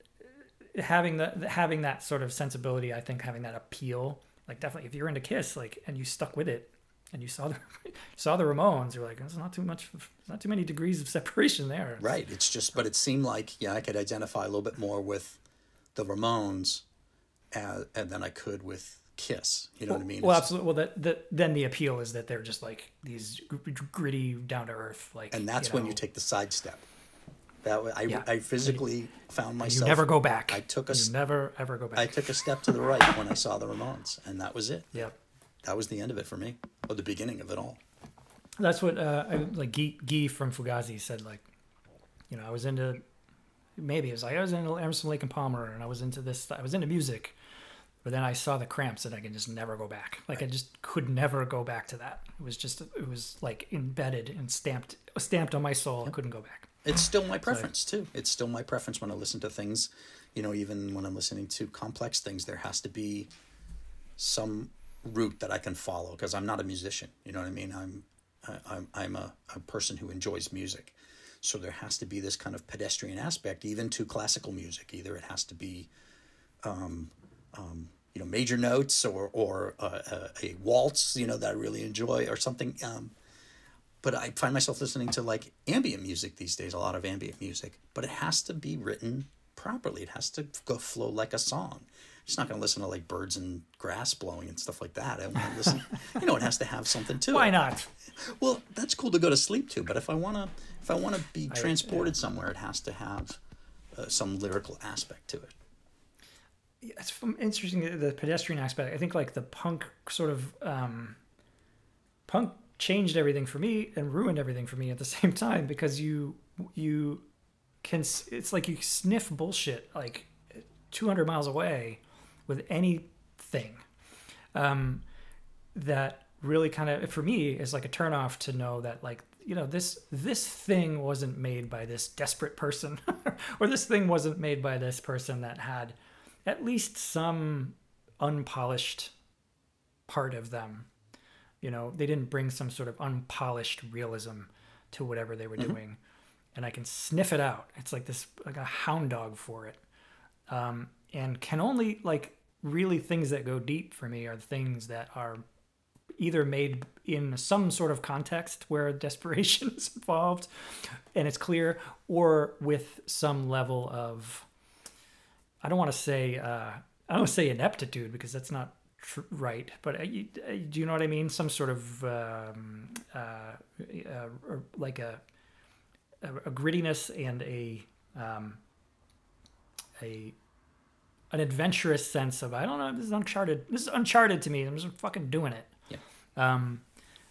having the having that sort of sensibility, I think having that appeal, like definitely if you're into Kiss, like and you stuck with it. And you saw the (laughs) saw the Ramones. You're like, there's not too much, not too many degrees of separation there. Right. It's just, but it seemed like yeah, I could identify a little bit more with the Ramones, uh, and than I could with Kiss. You know what I mean? Well, It's- absolutely. Well, that, then the appeal is that they're just like these gritty, down to earth, like. and that's when know, you take the sidestep. That way, I, Yeah. I physically found myself. You never go back. I took a You never ever go back. I took a step to the right when I saw the Ramones, and that was it. yep. That was the end of it for me, or the beginning of it all. That's what uh, I, like Guy, Guy from Fugazi said. Like, you know, I was into maybe it was like I was into Emerson Lake and Palmer, and I was into this. I was into music, but then I saw the Cramps, and I can just never go back. Like I just could never go back to that. It was just it was like embedded and stamped stamped on my soul. I couldn't go back. It's still my preference too. It's still my preference when I listen to things, you know, even when I'm listening to complex things, there has to be some route that I can follow because I'm not a musician. You know what I mean? I'm I, I'm I'm a, a person who enjoys music, so there has to be this kind of pedestrian aspect even to classical music. Either it has to be, um, um, you know, major notes or or uh, a, a waltz, you know, that I really enjoy or something. Um, but I find myself listening to like ambient music these days, a lot of ambient music, but it has to be written properly. It has to go flow like a song. I'm just not going to listen to like birds and grass blowing and stuff like that. I want to listen, (laughs) you know, it has to have something to Why it. not? Well, that's cool to go to sleep to, but if I want to, if I want to be transported somewhere, it has to have uh, some lyrical aspect to it. Yeah, it's from- interesting uh, the pedestrian aspect. I think like the punk sort of um, punk changed everything for me and ruined everything for me at the (laughs) same time because you you can it's like you sniff bullshit like 200 miles away with anything um, that really kind of for me is like a turnoff to know that like you know this this thing wasn't made by this desperate person (laughs) or this thing wasn't made by this person that had at least some unpolished part of them you know they didn't bring some sort of unpolished realism to whatever they were doing. And i can sniff it out. It's like this like a hound dog for it. Um, and can only like really things that go deep for me are things that are either made in some sort of context where (laughs) desperation is involved and it's clear or with some level of i don't want to say uh, i don't want to say ineptitude because that's not tr- right but uh, you, uh, do you know what i mean some sort of um, uh, uh, or like a, a a grittiness and a um, a an adventurous sense of I don't know this is uncharted this is uncharted to me I'm just fucking doing it Yeah. um,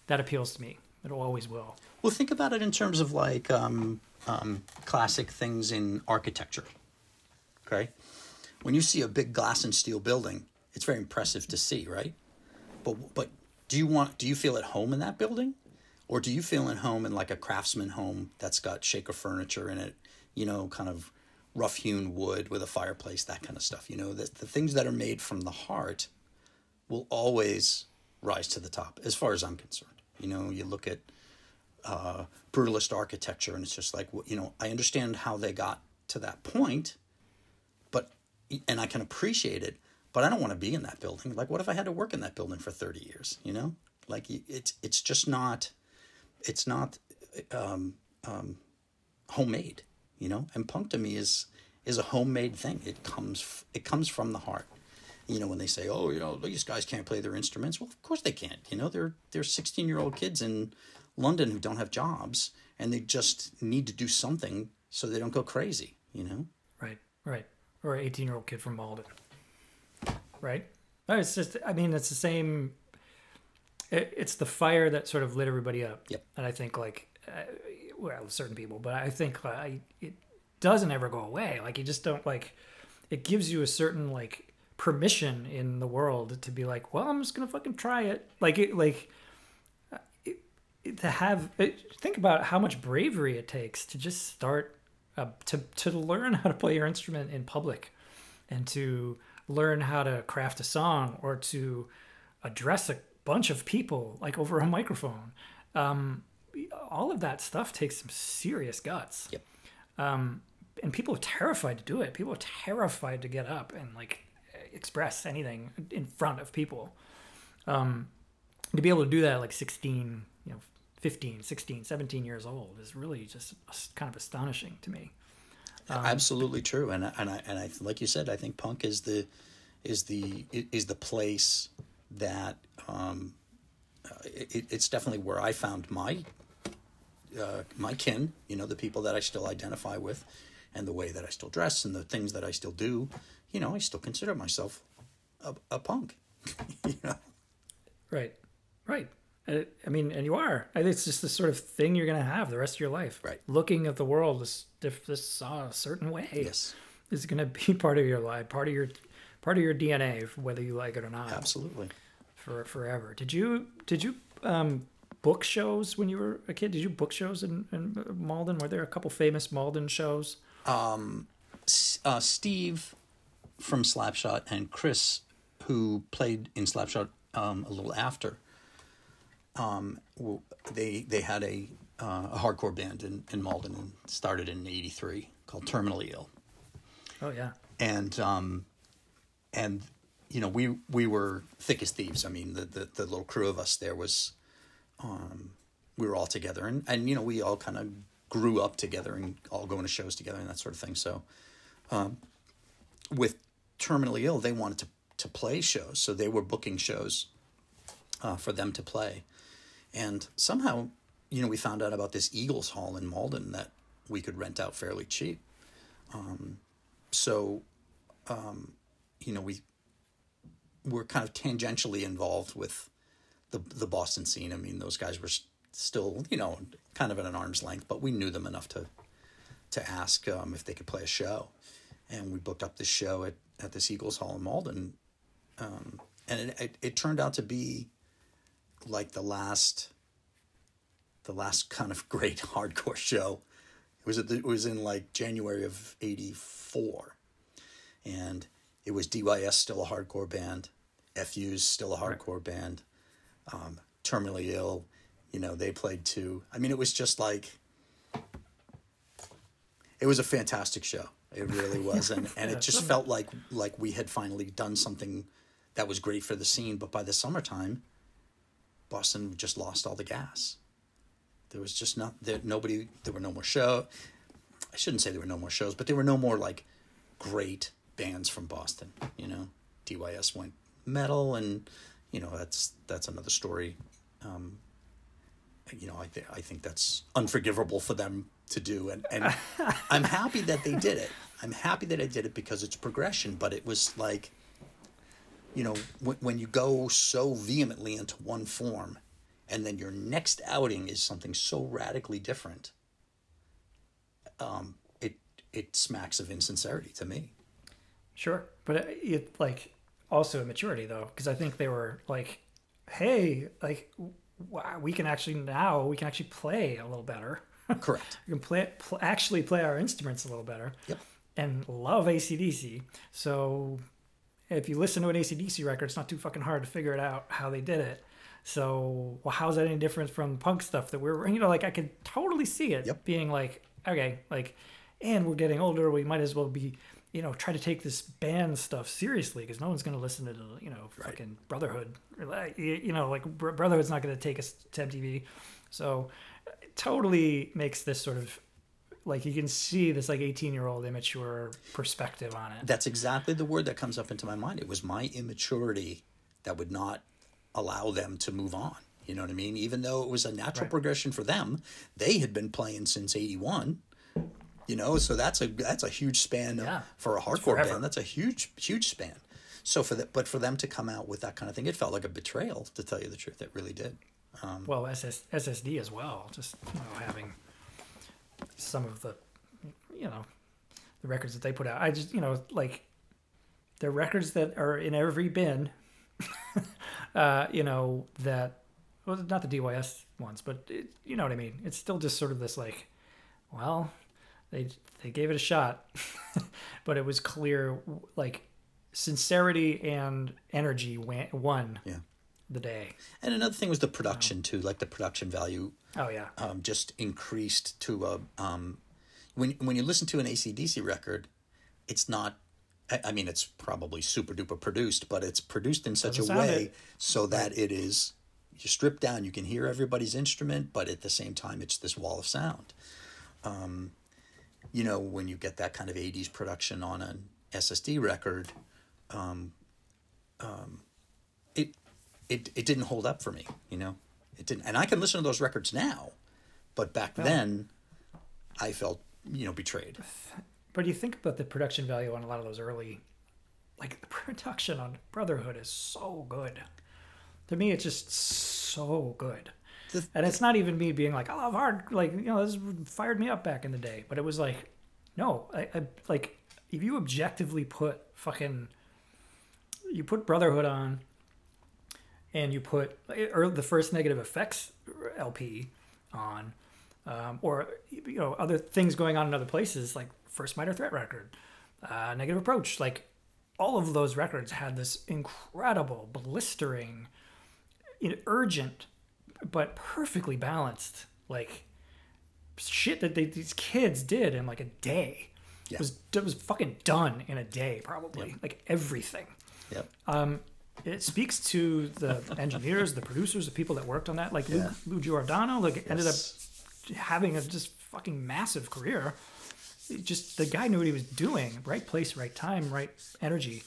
that appeals to me it always will Well, think about it in terms of like um, um, classic things in architecture. Okay, when you see a big glass and steel building, it's very impressive to see, right? But but do you want do you feel at home in that building, or do you feel at home in like a craftsman home that's got shaker furniture in it you know, kind of rough hewn wood with a fireplace, that kind of stuff. You know, the, the things that are made from the heart will always rise to the top, as far as I'm concerned. You know, you look at uh, brutalist architecture, and it's just like, you know, I understand how they got to that point, but, and I can appreciate it, but I don't want to be in that building. Like, what if I had to work in that building for 30 years, you know? Like, it's, it's just not, it's not um, um, homemade, you know? And punk to me is, is a homemade thing. It comes, it comes from the heart you know, when they say, "Oh, you know, these guys can't play their instruments," well, of course they can't. You know, they're they're sixteen year old kids in London who don't have jobs, and they just need to do something so they don't go crazy. You know, right, right, or an eighteen year old kid from Malden, right? It's just, I mean, it's the same. It, it's the fire that sort of lit everybody up. Yep. And I think like, uh, well, certain people, but I think uh, I, it doesn't ever go away. Like you just don't like. It gives you a certain like permission in the world to be like, well, I'm just gonna fucking try it. Like it, like it, it, to have think about how much bravery it takes to just start uh, to to learn how to play your instrument in public, and to learn how to craft a song or to address a bunch of people like over a (laughs) microphone. Um, all of that stuff takes some serious guts. Yep. Um, and people are terrified to do it. People are terrified to get up and like express anything in front of people. Um, to be able to do that at like 16, you know, 15, 16, 17 years old is really just kind of astonishing to me. Um, Absolutely true, and and I and I like you said, I think punk is the is the is the place that um, it, it's definitely where I found my uh, my kin. You know, the people that I still identify with, and the way that I still dress, and the things that I still do you know, I still consider myself a, a punk. (laughs) you know? Right, right. Uh, I mean, and you are. I think it's just the sort of thing you're going to have the rest of your life. Right. Looking at the world this if this uh, a certain way. Yes. Is going to be (laughs) part of your life, part of your part of your DNA, whether you like it or not. Absolutely. For forever. Did you did you um, book shows when you were a kid? Did you book shows in, in Malden? Were there a couple famous Malden shows? Um, uh, Steve from Slapshot and Chris, who played in Slapshot um, a little after. Um, they they had a uh, a hardcore band in, in Malden and started in '83 called Terminally Ill. Oh yeah. And um, and you know we we were thick as thieves. I mean the the, the little crew of us there was, um, we were all together and and you know we all kind of grew up together and all going to shows together and that sort of thing. So, um, with terminally ill, they wanted to, to play shows. So they were booking shows uh, for them to play. And somehow, you know, we found out about this Eagles Hall in Malden that we could rent out fairly cheap. Um, so, um, you know, we were kind of tangentially involved with the the Boston scene. I mean, those guys were still, you know, kind of at an arm's length, but we knew them enough to to ask um, if they could play a show, and we booked up this show at at this Eagles Hall in Malden, um, and it, it, it turned out to be like the last the last kind of (laughs) great hardcore show. It was the, it was in like January of '84, and it was DYS still a hardcore band, FU's still a hardcore right. band, um, Terminally Ill, you know they played too. I mean, it was just like it was a fantastic show. It really (laughs) was, and and it just felt like like we had finally done something that was great for the scene. But by the summertime, Boston just lost all the gas. There was just not there. Nobody. There were no more show. I shouldn't say there were no more shows, but there were no more like great bands from Boston. You know, DYS went metal, and you know that's that's another story. Um, you know, I th- I think that's unforgivable for them to do and, and (laughs) i'm happy that they did it i'm happy that i did it because it's progression but it was like you know when, when you go so vehemently into one form and then your next outing is something so radically different um, it it smacks of insincerity to me sure but it, it like also maturity though because i think they were like hey like wow, we can actually now we can actually play a little better (laughs) Correct. we can play pl- actually play our instruments a little better Yep. and love ACDC. So if you listen to an ACDC record, it's not too fucking hard to figure it out how they did it. So well, how's that any different from punk stuff that we're you know like I could totally see it Yep. being like okay like and we're getting older we might as well be you know try to take this band stuff seriously because no one's going to listen to the you know fucking Brotherhood you you know like Brotherhood's not going to take us to MTV so it totally makes this sort of like you can see this like 18 year old immature perspective on it That's exactly the word that comes up into my mind. It was my immaturity that would not allow them to move on. You know what I mean? Even though it was a natural Right. progression for them, they had been playing since '81. You know, so that's a that's a huge span Yeah. for a hardcore forever. band. That's a huge huge span. So for that, but for them to come out with that kind of thing, it felt like a betrayal. To tell you the truth, it really did. Um, well SS, ssd as well just you know having some of the you know the records that they put out. I just you know like the records that are in every bin (laughs) uh you know that well not the dys ones but it, you know what i mean? It's still just sort of this like well they they gave it a shot (laughs) but it was clear like sincerity and energy went, won Yeah. the day. And another thing was the production too, like the production value oh yeah um, just increased to a um, when when you listen to an ACDC record, it's not. I, I mean, it's probably super duper produced, but it's produced in such Doesn't a way it. so that it is you strip down. You can hear everybody's instrument, but at the same time, it's this wall of sound. Um, you know, when you get that kind of '80s production on an SSD record, um, um, it it it didn't hold up for me. You know, it didn't. And I can listen to those records now, but back then, I felt you know betrayed. But you think about the production value on a lot of those early, like the (laughs) production on Brotherhood is so good. To me, it's just so good. The- and it's not even me being like, I love hard, like, you know, this fired me up back in the day. But it was like, no, I, I like, if you objectively put fucking, you put Brotherhood on and you put or the first Negative FX LP on, um, or you know other things going on in other places like first Minor Threat record, uh, Negative Approach, like all of those records had this incredible, blistering, urgent, but perfectly balanced like shit that they, these kids did in like a day. Yeah. It was it was fucking done in a day probably like everything Yep. It speaks to the (laughs) engineers, the producers, the people that worked on that. Like Lou, Lou Giordano, like ended up having a just fucking massive career. It just the guy knew what he was doing. Right place, right time, right energy.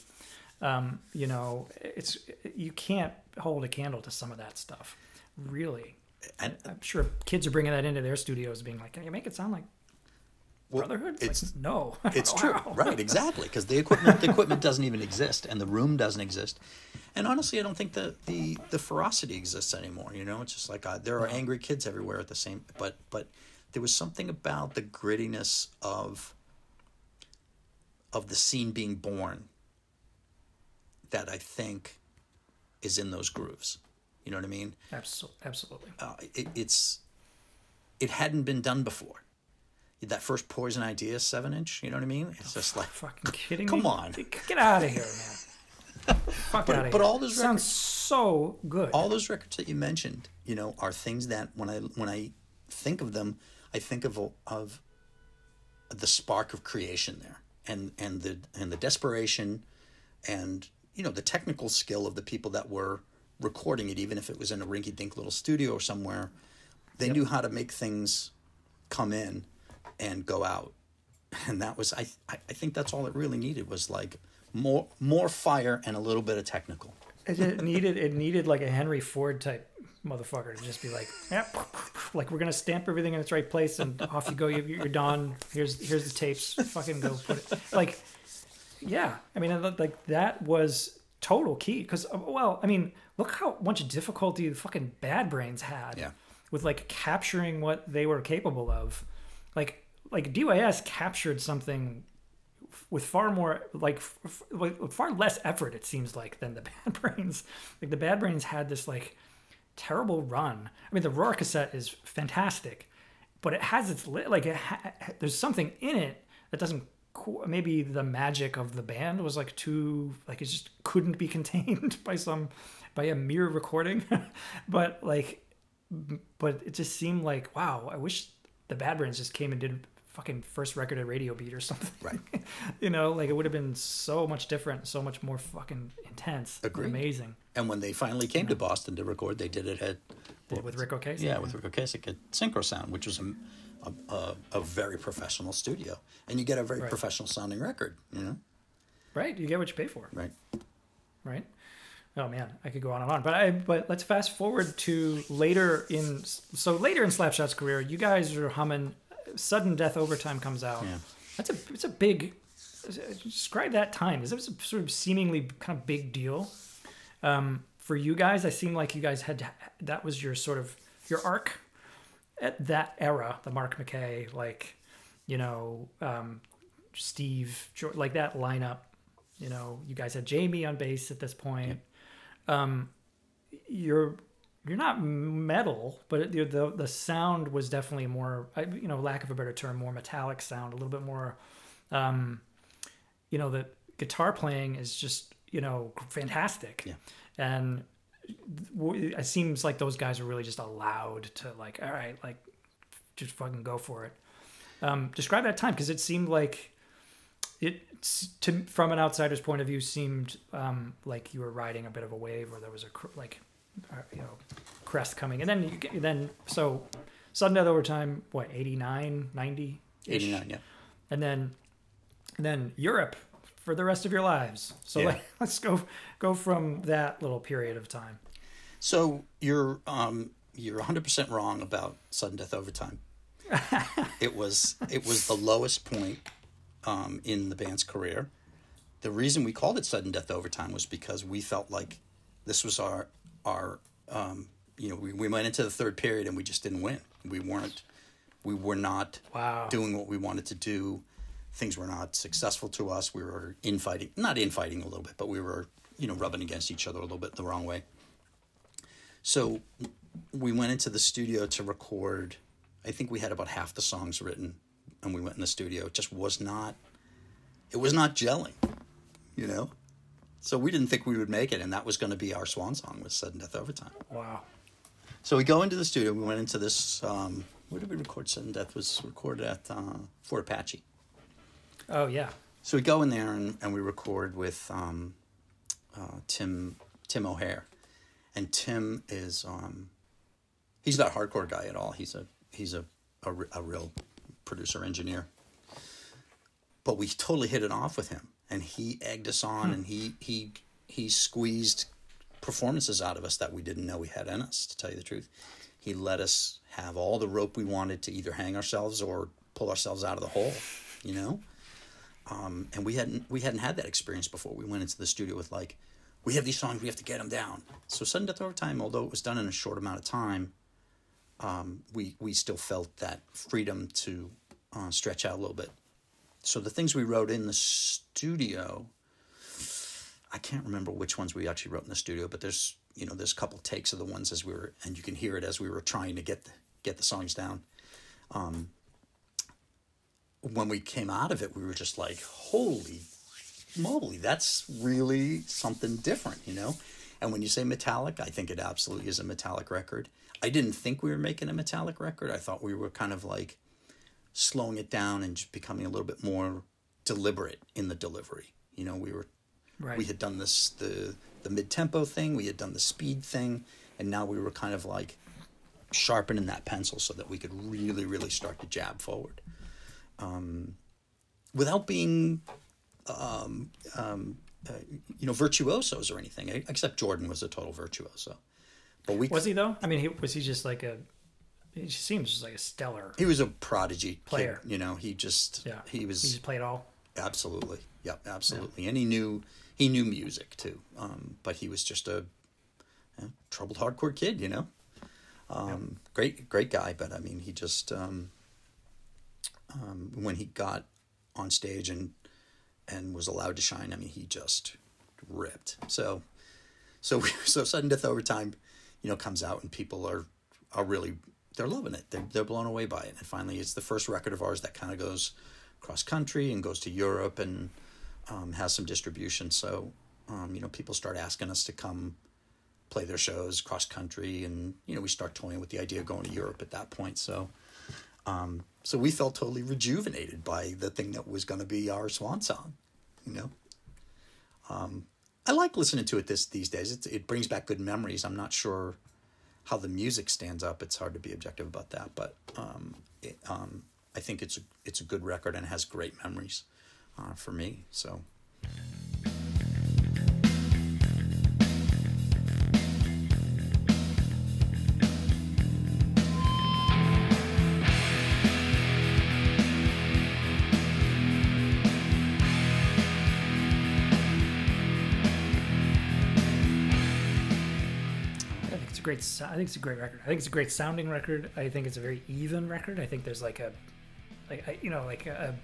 Um, you know, it's you can't hold a candle to some of that stuff. Really, and I'm sure kids are bringing that into their studios, being like, "Can you make it sound like well, Brotherhood?" it's like, no, (laughs) it's true, right? Exactly, because the equipment the equipment doesn't even exist, and the room doesn't exist. And honestly, I don't think the the the ferocity exists anymore. You know, it's just like uh, there are angry kids everywhere at the same. But but there was something about the grittiness of of the scene being born that I think is in those grooves. You know what I mean? Absolutely. absolutely. uh, it, it's it hadn't been done before. That first Poison Idea seven inch, you know what I mean? It's just like Fucking kidding come me? on. Get out of here, man. Fuck But- out of but here. all those sounds so good. all those records that you mentioned, you know, are things that when I when I think of them, I think of of the spark of creation there, and and the and the desperation, and you know the technical skill of the people that were recording it, even if it was in a rinky-dink little studio or somewhere, they knew how to make things come in and go out, and that was I I think that's all it really needed was like more more fire and a little bit of technical. It, needed it needed like a Henry Ford type motherfucker to just be like, (laughs) yep, like we're gonna stamp everything in its right place and off you go. You, you're done. Here's here's the tapes. Fucking go put it. Like, yeah. I mean, like that was total key because uh, well, I mean, look how much difficulty the fucking Bad Brains had Yeah. with like capturing what they were capable of. Like like DYS captured something with far more like f- with far less effort it seems like than the (laughs) bad brains. Like the bad brains had this like terrible run. I mean the ROIR cassette is fantastic but it has its li- like it ha- there's something in it that doesn't qu- maybe the magic of the band was like too like it just couldn't be (laughs) contained by some by a mere recording. (laughs) But like but it just seemed like wow i wish the bad brains just came and did fucking first record at radio beat or something Right. (laughs) you know like it would have been so much different so much more fucking intense Agreed. amazing And when they finally came to Boston to record, they did it at Did it with Ric Ocasek yeah, with Ric Ocasek at Syncro Sound, which was a, a, a, a very professional studio, and you get a very Right. professional sounding record. You know, right you get what you pay for right? right? Oh man, I could go on and on, but I but let's fast forward to later in so later in Slapshot's career, you guys are humming. Sudden Death Overtime comes out. Yeah. That's a it's a big. Describe that time. Is it was a sort of seemingly kind of big deal um, for you guys? I seem like you guys had that was your sort of your arc at that era. The Mark McKay, like you know, um, Steve, like that lineup. You know, you guys had Jamie on bass at this point. Um, you're you're not metal, but it, the, the the sound was definitely more, you know, lack of a better term, more metallic sound, a little bit more. Um, you know, the guitar playing is just you know fantastic, Yeah. and it seems like those guys are really just allowed to like, all right, like just fucking go for it. Um, describe that time because it seemed like it to from an outsider's point of view seemed um, like you were riding a bit of a wave or there was a like uh, you know crest coming and then you get, then so sudden death overtime what 89 90 Eighty nine, yeah. and then and then Europe for the rest of your lives so Yeah. like, (laughs) let's go go from that little period of time So you're um, you're 100 percent wrong about sudden death overtime. (laughs) it was it was the lowest point um, in the band's career. The reason we called it sudden death overtime was because we felt like this was our our um, you know we, we went into the third period and we just didn't win. We weren't we were not Wow. doing what we wanted to do. Things were not successful to us. We were infighting, not infighting a little bit, but we were you know rubbing against each other a little bit the wrong way. So we went into the studio to record. I think we had about half the songs written, and we went in the studio. It just was not. It was not gelling, you know. So we didn't think we would make it, and that was going to be our swan song was "Sudden Death Overtime." wow So we go into the studio. We went into this. Um, where did we record "Sudden Death"? Was recorded at uh, Fort Apache. oh yeah So we go in there and, and we record with um, uh, Tim Tim O'Heir, and Tim is um, he's not a hardcore guy at all. He's a he's a a, a real producer engineer. But we totally hit it off with him, and he egged us on, and he he he squeezed performances out of us that we didn't know we had in us. To tell you the truth, he let us have all the rope we wanted to either hang ourselves or pull ourselves out of the hole. You know um, and we hadn't we hadn't had that experience before. We went into the studio with like, we have these songs, we have to get them down. So sudden death overtime, although it was done in a short amount of time, um, we we still felt that freedom to uh, stretch out a little bit. So the things we wrote in the studio, I can't remember which ones we actually wrote in the studio, but there's you know there's a couple takes of the ones as we were, and you can hear it as we were trying to get the, get the songs down um, when we came out of it, we were just like, holy moly, that's really something different, you know? And when you say metallic, I think it absolutely is a metallic record. I didn't think we were making a metallic record. I thought we were kind of like slowing it down and just becoming a little bit more deliberate in the delivery. You know, we were right we had done this the the mid tempo thing, we had done the speed thing, and now we were kind of like sharpening that pencil so that we could really, really start to jab forward, um, without being, um, um, uh, you know, virtuosos or anything. Except Jordan was a total virtuoso, but we was he though i mean he was he just like a he seems just like a stellar he was a prodigy kid, Player. you know, he just yeah he was he just played all Absolutely. Yep, absolutely. And he knew he knew music too. Um, but he was just a, a troubled hardcore kid, you know. Um, Great, great guy. But I mean, he just um, um, when he got on stage and and was allowed to shine. I mean, he just ripped. So, so (laughs) so sudden death overtime, you know, comes out and people are are really they're loving it. They're they're blown away by it. And finally, it's the first record of ours that kind of goes cross country and goes to Europe and um, has some distribution. So um, you know, people start asking us to come play their shows cross country, and you know, we start toying with the idea of going to Europe at that point. So. Um, so we felt totally rejuvenated by the thing that was going to be our swan song, you know. Um, I like listening to it this these days. It it brings back good memories. I'm not sure how the music stands up. It's hard to be objective about that, but um, it, um, I think it's a, it's a good record and has great memories uh, for me. So. Great. I think it's a great record. I think it's a great sounding record. I think it's a very even record. I think there's like a, like I- you know, like a,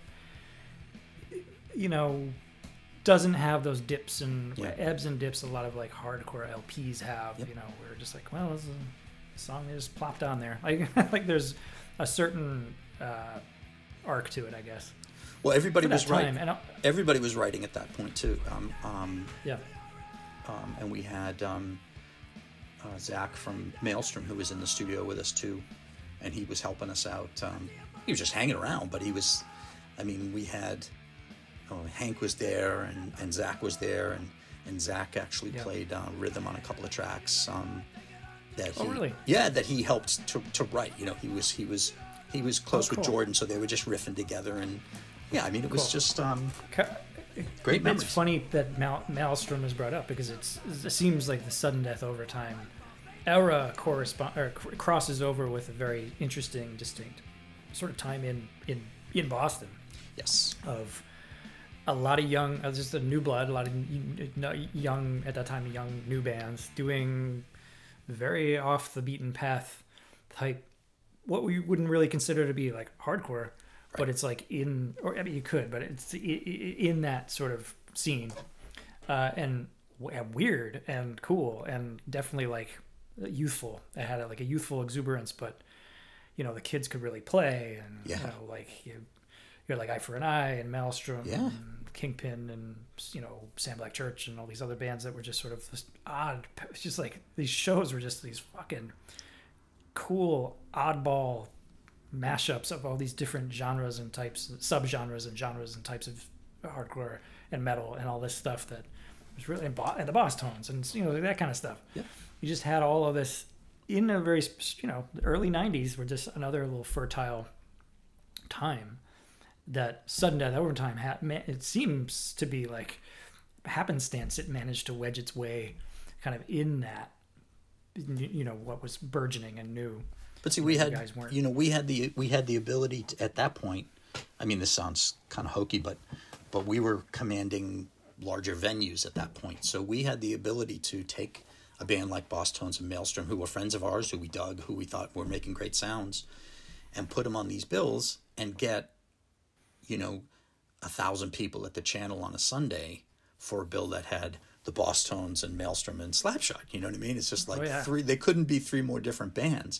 you know, doesn't have those dips and Yeah. ebbs and dips. A lot of like hardcore LPs have. Yep. You know, we're just like, well, this is a song is plopped on there. Like, (laughs) like there's a certain uh, arc to it, I guess. Well, everybody was time, right. Everybody was writing at that point too. Um, um, yeah, um, and we had um, uh, Zach from Maelstrom who was in the studio with us too, and he was helping us out. Um, he was just hanging around, but he was. I mean, we had oh, Hank was there, and, and Zach was there, and and Zach actually Yeah. played uh, rhythm on a couple of tracks. Um, that Oh, he, really? Yeah, that he helped to, to write. You know, he was he was he was close with Oh, cool. Jordan, so they were just riffing together, and yeah, I mean, it was just um, Ca- Great It's funny that Mal- Maelstrom is brought up because it's it seems like the sudden death overtime era correspond or crosses over with a very interesting, distinct sort of time in in in Boston. Yes, of a lot of young, uh, just a new blood, a lot of young at that time, young new bands doing very off the beaten path type, what we wouldn't really consider to be like hardcore, but it's like in, or I mean, you could, but it's in that sort of scene, uh, and and weird and cool and definitely like youthful. It had a, like a youthful exuberance, but you know the kids could really play, and Yeah. you know like you you're like Eye for an Eye and Maelstrom Yeah. and Kingpin and you know Sam Black Church and all these other bands that were just sort of this odd. It's just like these shows were just these fucking cool oddball mashups of all these different genres and types, subgenres and genres and types of hardcore and metal and all this stuff that was really and, bo- and the Bosstones and you know that kind of stuff. Yeah. You just had all of this in a very you know the early '90s were just another little fertile time that sudden death overtime ha- it seems to be like happenstance it managed to wedge its way kind of in that you know what was burgeoning and new But see, we had, you know, we had the we had the ability to, at that point. I mean, this sounds kind of hokey, but but we were commanding larger venues at that point, so we had the ability to take a band like Bosstones and Maelstrom, who were friends of ours, who we dug, who we thought were making great sounds, and put them on these bills and get, you know, a thousand people at the channel on a Sunday for a bill that had the Bosstones and Maelstrom and Slapshot. You know what I mean? It's just like Oh, yeah. three. They couldn't be three more different bands,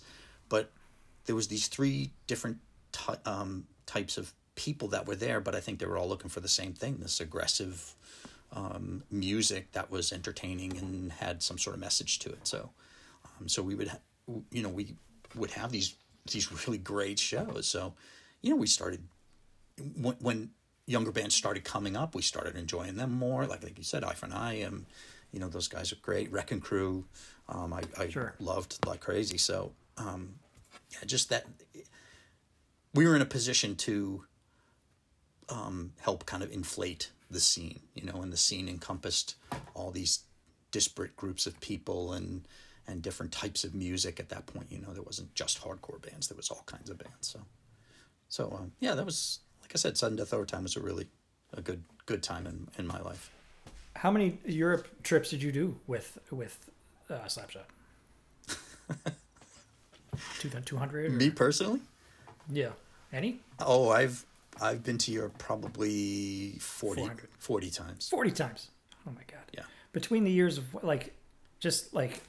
but there was these three different ty- um, types of people that were there. But I think they were all looking for the same thing: this aggressive um, music that was entertaining and had some sort of message to it. So, um, so we would, ha- you know, we would have these these (laughs) really great shows. So, you know, we started when, when younger bands started coming up, we started enjoying them more. Like like you said, Eye for an Eye, um, you know, those guys are great. Wrecking Crew, um, I, I Sure. loved like crazy. So, um, yeah, just that we were in a position to um, help kind of inflate the scene, you know, and the scene encompassed all these disparate groups of people and and different types of music at that point. You know, there wasn't just hardcore bands; there was all kinds of bands. So, so um, yeah, that was like I said, sudden death overtime was a really a good good time in in my life. how many europe trips did you do with with uh, slapshot (laughs) 200 Me personally, yeah any oh, I've I've been to Europe probably 40, 40 times. 40 times oh my god Yeah. between the years of like just like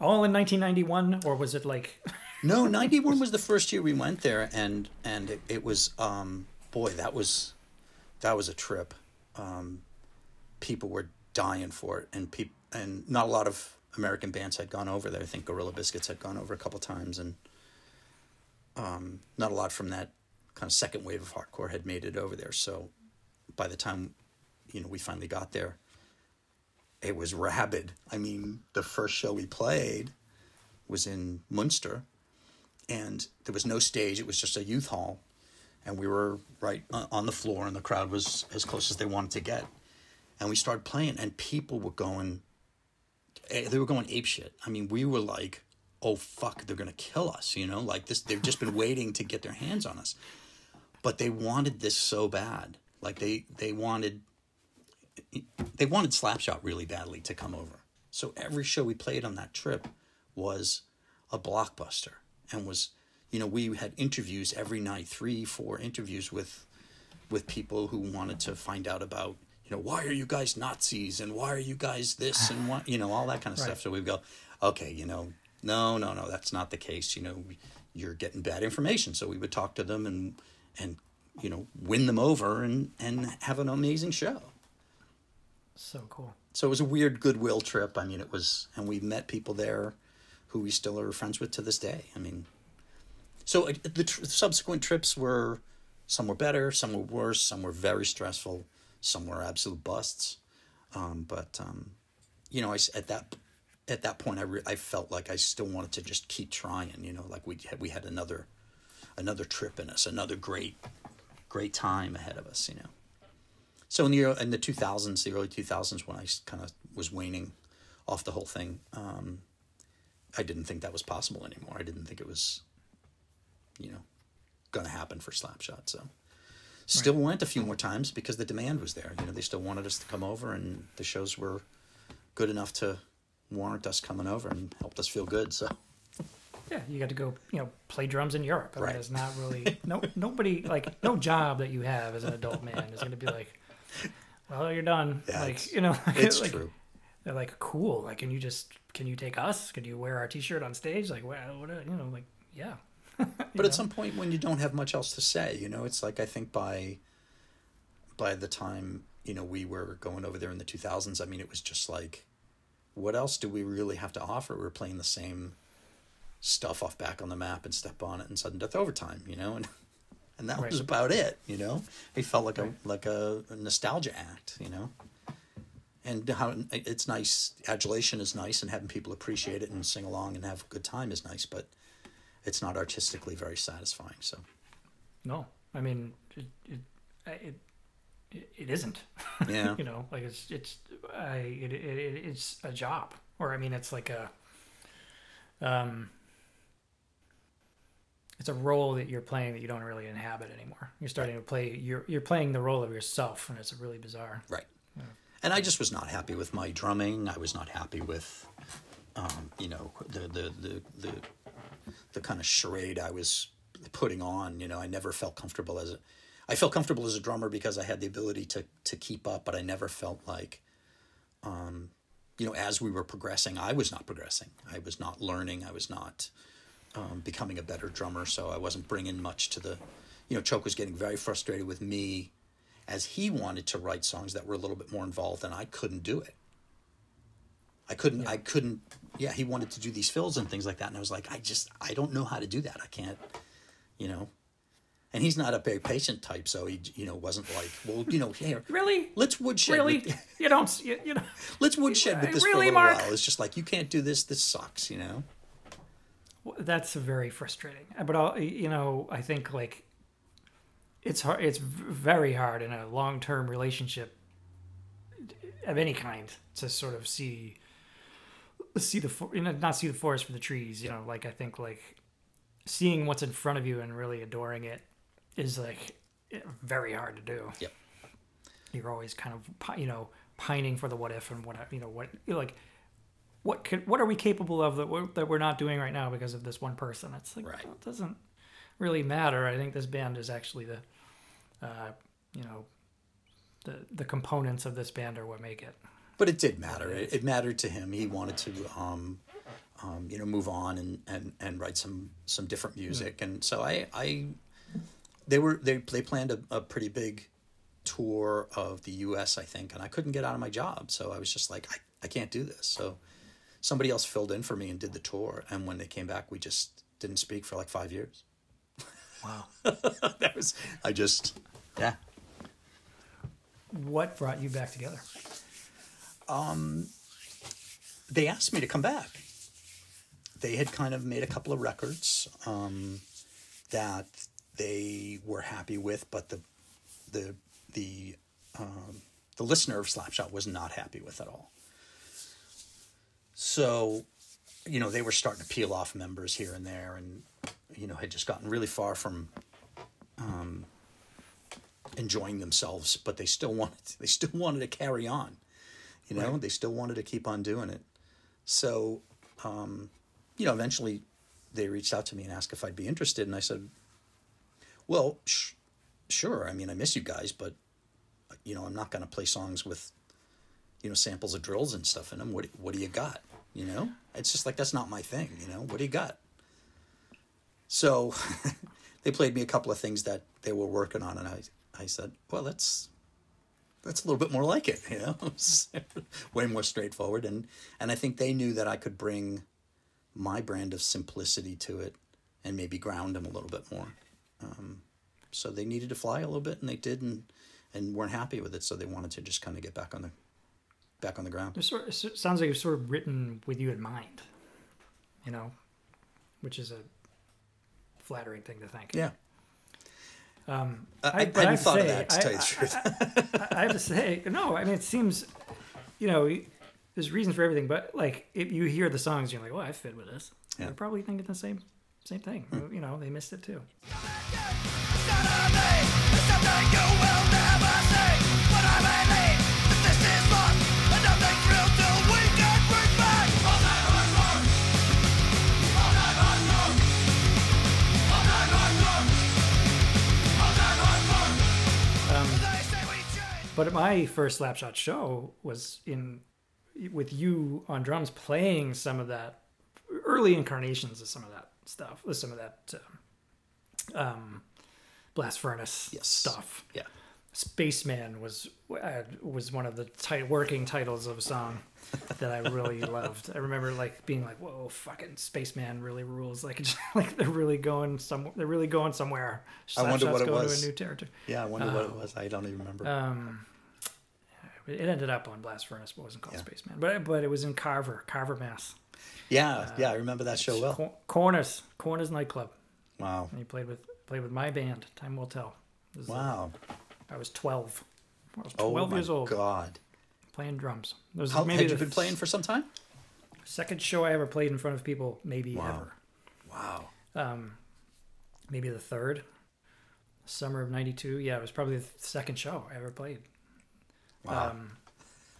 all in 1991 or was it like (laughs) No, ninety one was the first year we went there, and and it, it was um, boy that was that was a trip. Um, people were dying for it, and peop- and not a lot of American bands had gone over there. I think Gorilla Biscuits had gone over a couple times, and um, not a lot from that kind of second wave of hardcore had made it over there. So by the time you know we finally got there, it was rabid. I mean, the first show we played was in Munster, and there was no stage. It was just a youth hall, and we were right on the floor, and the crowd was as close as they wanted to get. And we started playing, and people were going. Eh, They were going ape shit. I mean, we were like, "Oh fuck, they're gonna kill us!" You know, like this. They've just been (laughs) waiting to get their hands on us, but they wanted this so bad. Like they they wanted they wanted Slapshot really badly to come over. So every show we played on that trip was a blockbuster and was you know we had interviews every night three four interviews with with people who wanted to find out about you know why are you guys nazis? And why are you guys this and what you know all that kind of stuff. So we go okay you know no no no that's not the case. You know you're getting bad information. So we would talk to them and and you know win them over and and have an amazing show. So cool. so it was a weird goodwill trip. I mean, it was, and we met people there who we still are friends with to this day. I mean, so the tr- subsequent trips were some were better, some were worse, some were very stressful, some were absolute busts. Um, but um, you know, I at that at that point, I re- I felt like I still wanted to just keep trying. You know, like we had, we had another another trip in us, another great great time ahead of us. You know. So in the in the two thousands, the early two thousands, when I kind of was waning off the whole thing, um, I didn't think that was possible anymore. I didn't think it was, you know, going to happen for Slapshot. So still went a few more times because the demand was there. You know, they still wanted us to come over, and the shows were good enough to warrant us coming over and helped us feel good. So Yeah, you got to go, you know, play drums in Europe. I Right. mean, it's not really (laughs) no nobody like no job that you have as an adult man is going to be like, well, you're done. (laughs) Yeah, like you know, (laughs) it's like, true. They're like, cool. Like, can you just can you take us? Can you wear our T-shirt on stage? Like, well, what? Uh, you know, like, yeah. (laughs) But at some point, when you don't have much else to say, you know, it's like I think by by the time you know we were going over there in the two thousands, I mean, it was just like, what else do we really have to offer? We're playing the same stuff off back on the map and step on it and sudden death overtime, you know, and (laughs) and that Right. was about it, you know. It felt like a like a, a nostalgia act, you know. And how it's nice, adulation is nice, and having people appreciate it and sing along and have a good time is nice, but it's not artistically very satisfying. So No, I mean, it it it, it, isn't. (laughs) yeah, you know, like it's it's I it, it, it it's a job, or I mean, it's like a um. It's a role that you're playing that you don't really inhabit anymore. You're starting to play. You're you're playing the role of yourself, and it's really bizarre. right. And I just was not happy with my drumming. I was not happy with, um, you know, the the the the, the kind of charade I was putting on. You know, I never felt comfortable as a. I felt comfortable as a drummer because I had the ability to to keep up, but I never felt like, um, you know, as we were progressing, I was not progressing. I was not learning. I was not um, becoming a better drummer. So I wasn't bringing much to the, you know, Choke was getting very frustrated with me as he wanted to write songs that were a little bit more involved and I couldn't do it. I couldn't, I couldn't, yeah, he wanted to do these fills and things like that. And I was like, I just, I don't know how to do that. I can't, you know, and he's not a very patient type. So he, you know, wasn't like, well, you know, here, Really, let's woodshed, really, with, (laughs) you don't. You, you know, let's woodshed with this Really, for a little Mark? while. It's just like, you can't do this. This sucks, you know? that's very frustrating. Uh, but I'll, you know, I think like it's hard. It's very hard in a long-term relationship of any kind to sort of see see the you know, not see the forest for the trees. You know, like I think like seeing what's in front of you and really adoring it is like very hard to do. Yep. You're always kind of you know pining for the what if and what you know what like what could what are we capable of that we're, that we're not doing right now because of this one person? It's like Right. well, it doesn't really matter. I think this band is actually the uh, you know the the components of this band are what make it. But it did matter. It, it mattered to him. He wanted to um, um, you know, move on and, and, and write some some different music. And so I, I they were they they planned a, a pretty big tour of the U.S. I think, and I couldn't get out of my job, so I was just like, I, I can't do this. So somebody else filled in for me and did the tour. And when they came back, we just didn't speak for like five years. Wow. (laughs) that was I just yeah. what brought you back together? They asked me to come back. They had kind of made a couple of records um, that they were happy with, but the the the um, the listener of Slapshot was not happy with at all. So, you know, they were starting to peel off members here and there, and you know, had just gotten really far from um, enjoying themselves, but they still wanted they still wanted to carry on. You know, Right. they still wanted to keep on doing it. So, um, you know, eventually they reached out to me and asked if I'd be interested, and I said, "Well, sh- sure. I mean, I miss you guys, but you know, I'm not going to play songs with you know samples of drills and stuff in them. What what do you got? You know, it's just like that's not my thing. You know, what do you got?" So, (laughs) they played me a couple of things that they were working on, and I I said, "Well, that's." That's a little bit more like it, you know, (laughs) way more straightforward, and and I think they knew that I could bring my brand of simplicity to it and maybe ground them a little bit more. Um, so they needed to fly a little bit, and they did, and and weren't happy with it. So they wanted to just kind of get back on the back on the ground. It sort it sounds like it was sort of written with you in mind, you know, which is a flattering thing to think. Yeah, Um, I, I, I- I but I hadn't have to thought of say, that to I- tell you the truth. I have to say, no, I mean, it seems, you know, there's reasons for everything, but like if you hear the songs, you're like, well, I fit with this. Yeah. They're probably thinking the same same thing. You know, they missed it too. But my first Slapshot show was in with you on drums playing some of that early incarnations of some of that stuff, with some of that um, um, blast furnace Yes. stuff. yeah, Spaceman was uh, was one of the tit- working titles of a song that I really (laughs) loved. I remember like being like, "Whoa, fucking Spaceman really rules!" Like, (laughs) it's like they're really going some, they're really going somewhere. I wonder what it was. to a new territory. yeah. I wonder what it was. I don't even remember. Um, it ended up on Blast Furnace, but it wasn't called Yeah. Spaceman. But but it was in Carver, Carver, Mass. yeah, yeah. I remember that show well. Cor- Corners, Corners nightclub. Wow, And he played with played with my band. Time will tell. Uh, wow. I was twelve. I was Oh twelve my years old god. playing drums. It was How maybe had you been playing for some time? second show I ever played in front of people, maybe Wow. ever. Wow. Um, maybe the third. Summer of '92. Yeah, it was probably the second show I ever played. Wow. Um,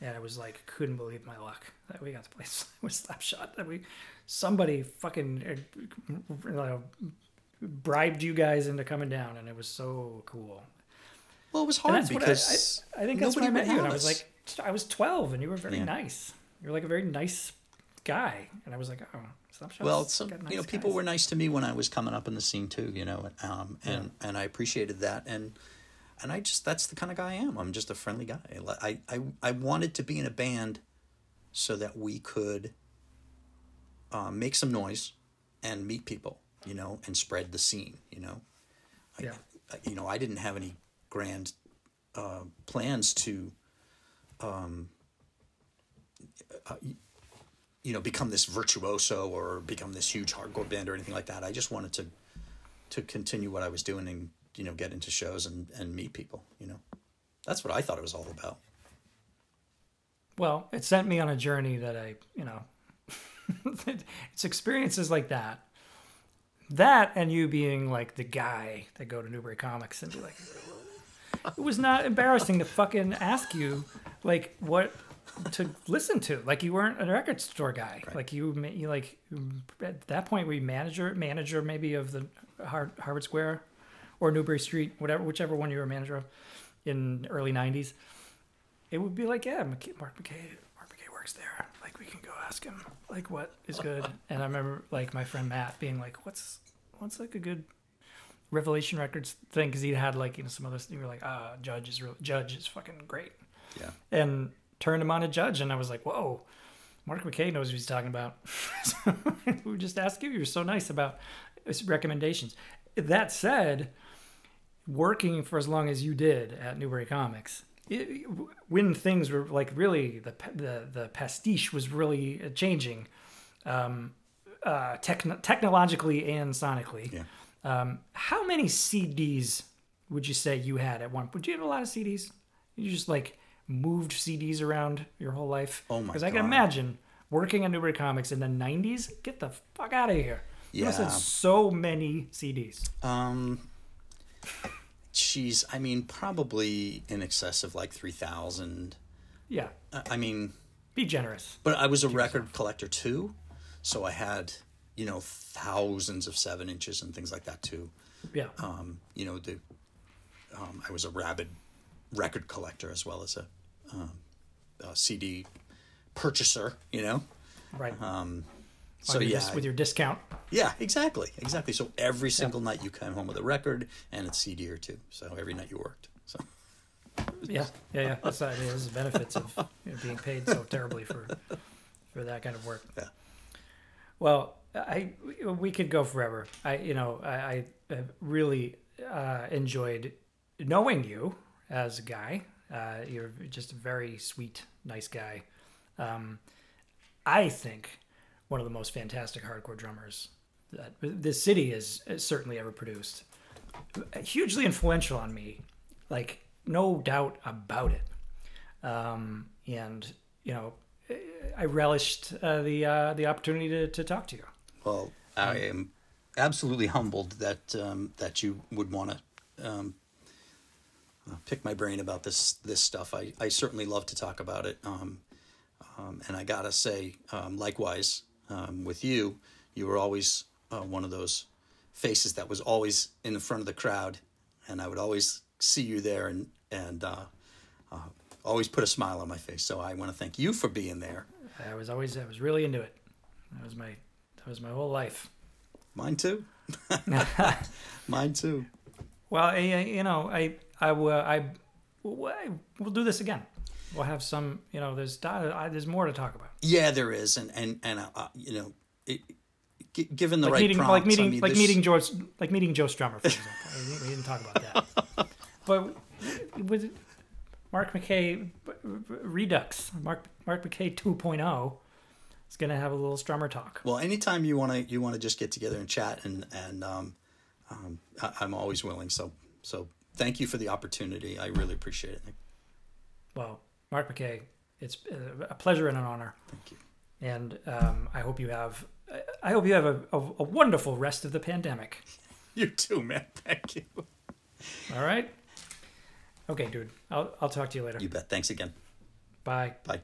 and I was like, couldn't believe my luck that we got to play (laughs) with Slapshot. That we, somebody fucking uh, you know, bribed you guys into coming down, and it was so cool. Well, it was hard that's what I- because I, think that's when I met you, and I was like, I was 12, and you were very Yeah. nice. You were like a very nice guy, and I was like, oh, well, some got you know nice people guys. were nice to me when I was coming up in the scene too. You know, um, and and I appreciated that, and and I just that's the kind of guy I am. I'm just a friendly guy. I I I wanted to be in a band so that we could uh, make some noise and meet people, you know, and spread the scene. You know, Yeah. I, you know, I didn't have any grand uh, plans to, um, uh, you know, become this virtuoso or become this huge hardcore band or anything like that. I just wanted to, to continue what I was doing and you know get into shows and and meet people. You know, that's what I thought it was all about. Well, it sent me on a journey that I, you know, (laughs) it's experiences like that. That and you being like the guy that go to Newbury Comics and be like, it was not embarrassing to fucking ask you like what to listen to. Like you weren't a record store guy. Like you, you like at that point were you manager, manager maybe of the Har- Harvard Square or Newbury Street, whatever, whichever one you were manager of in early '90s it would be like, yeah, McKay, Mark McKay, Mark McKay works there. Like we, can go ask him like what is good. And I remember like my friend Matt being like, "What's what's like a good Revelation Records thing?" Because he'd had like you know some other. You were like, "Ah, Judge is real. Judge is fucking great." Yeah. And turned him on to Judge, and I was like, "Whoa." Mark McKay knows what he's talking about. so (laughs) we were just asking you. You're so nice about his recommendations. That said, working for as long as you did at Newbury Comics, it, when things were like really the the the pastiche was really changing, um, uh, techn- technologically and sonically. Yeah. Um, how many CDs would you say you had at one? point? Would you have a lot of CDs? You just like moved CDs around your whole life? Oh my Because I can imagine working at Newbury Comics in the '90s. Get the fuck out of here! You must have so many CDs. Um, geez, I mean, probably in excess of like three thousand. Yeah, I mean, be generous. but I was a record collector too, so I had you know thousands of seven inches and things like that too. Yeah, Um, you know, the um, I was a rabid record collector as well as a, um, a CD purchaser. You know, right. um, so yeah, dis- with your discount. Yeah, exactly, exactly. So every single night you came home with a record and a CD or two. So every night you worked. So Yeah, yeah, yeah. That's uh, yeah, this is benefits of you know, being paid so terribly for for that kind of work. Yeah. Well, I we could go forever. I you know I, I really uh, enjoyed knowing you as a guy. Uh, you're just a very sweet, nice guy. Um, I think one of the most fantastic hardcore drummers that this city has certainly ever produced. Hugely influential on me, like no doubt about it. Um, and you know, I relished uh, the uh, the opportunity to, to talk to you. Well, I am absolutely humbled that um, that you would want to um, pick my brain about this this stuff. I, I certainly love to talk about it. Um, um, and I gotta say, um, likewise, um, with you, you were always uh, one of those faces that was always in the front of the crowd, and I would always see you there and and uh, uh, always put a smile on my face. So I want to thank you for being there. I was always I was really into it. That was my that was my whole life. Mine too. (laughs) Mine too. Well, I, you know, I I will I we'll do this again. We'll have some, you know, there's there's more to talk about. Yeah, there is, and and and uh, uh, you know, it, given the Like right meeting, prompts, like meeting, I mean, like this- meeting George, like meeting Joe Strummer, for example. We didn't talk about that. (laughs) But with Mark McKay Redux, Mark Mark McKay 2.0 is going to have a little Strummer talk. Well, anytime you want to you want to just get together and chat, and and um, um, I, I'm always willing. So so thank you for the opportunity. I really appreciate it. Well, Mark McKay, it's a pleasure and an honor. Thank you. and um, I hope you have. I hope you have a, a, a wonderful rest of the pandemic. (laughs) You too, man. Thank you. All right. Okay, dude. I'll I'll talk to you later. You bet. Thanks again. Bye. Bye.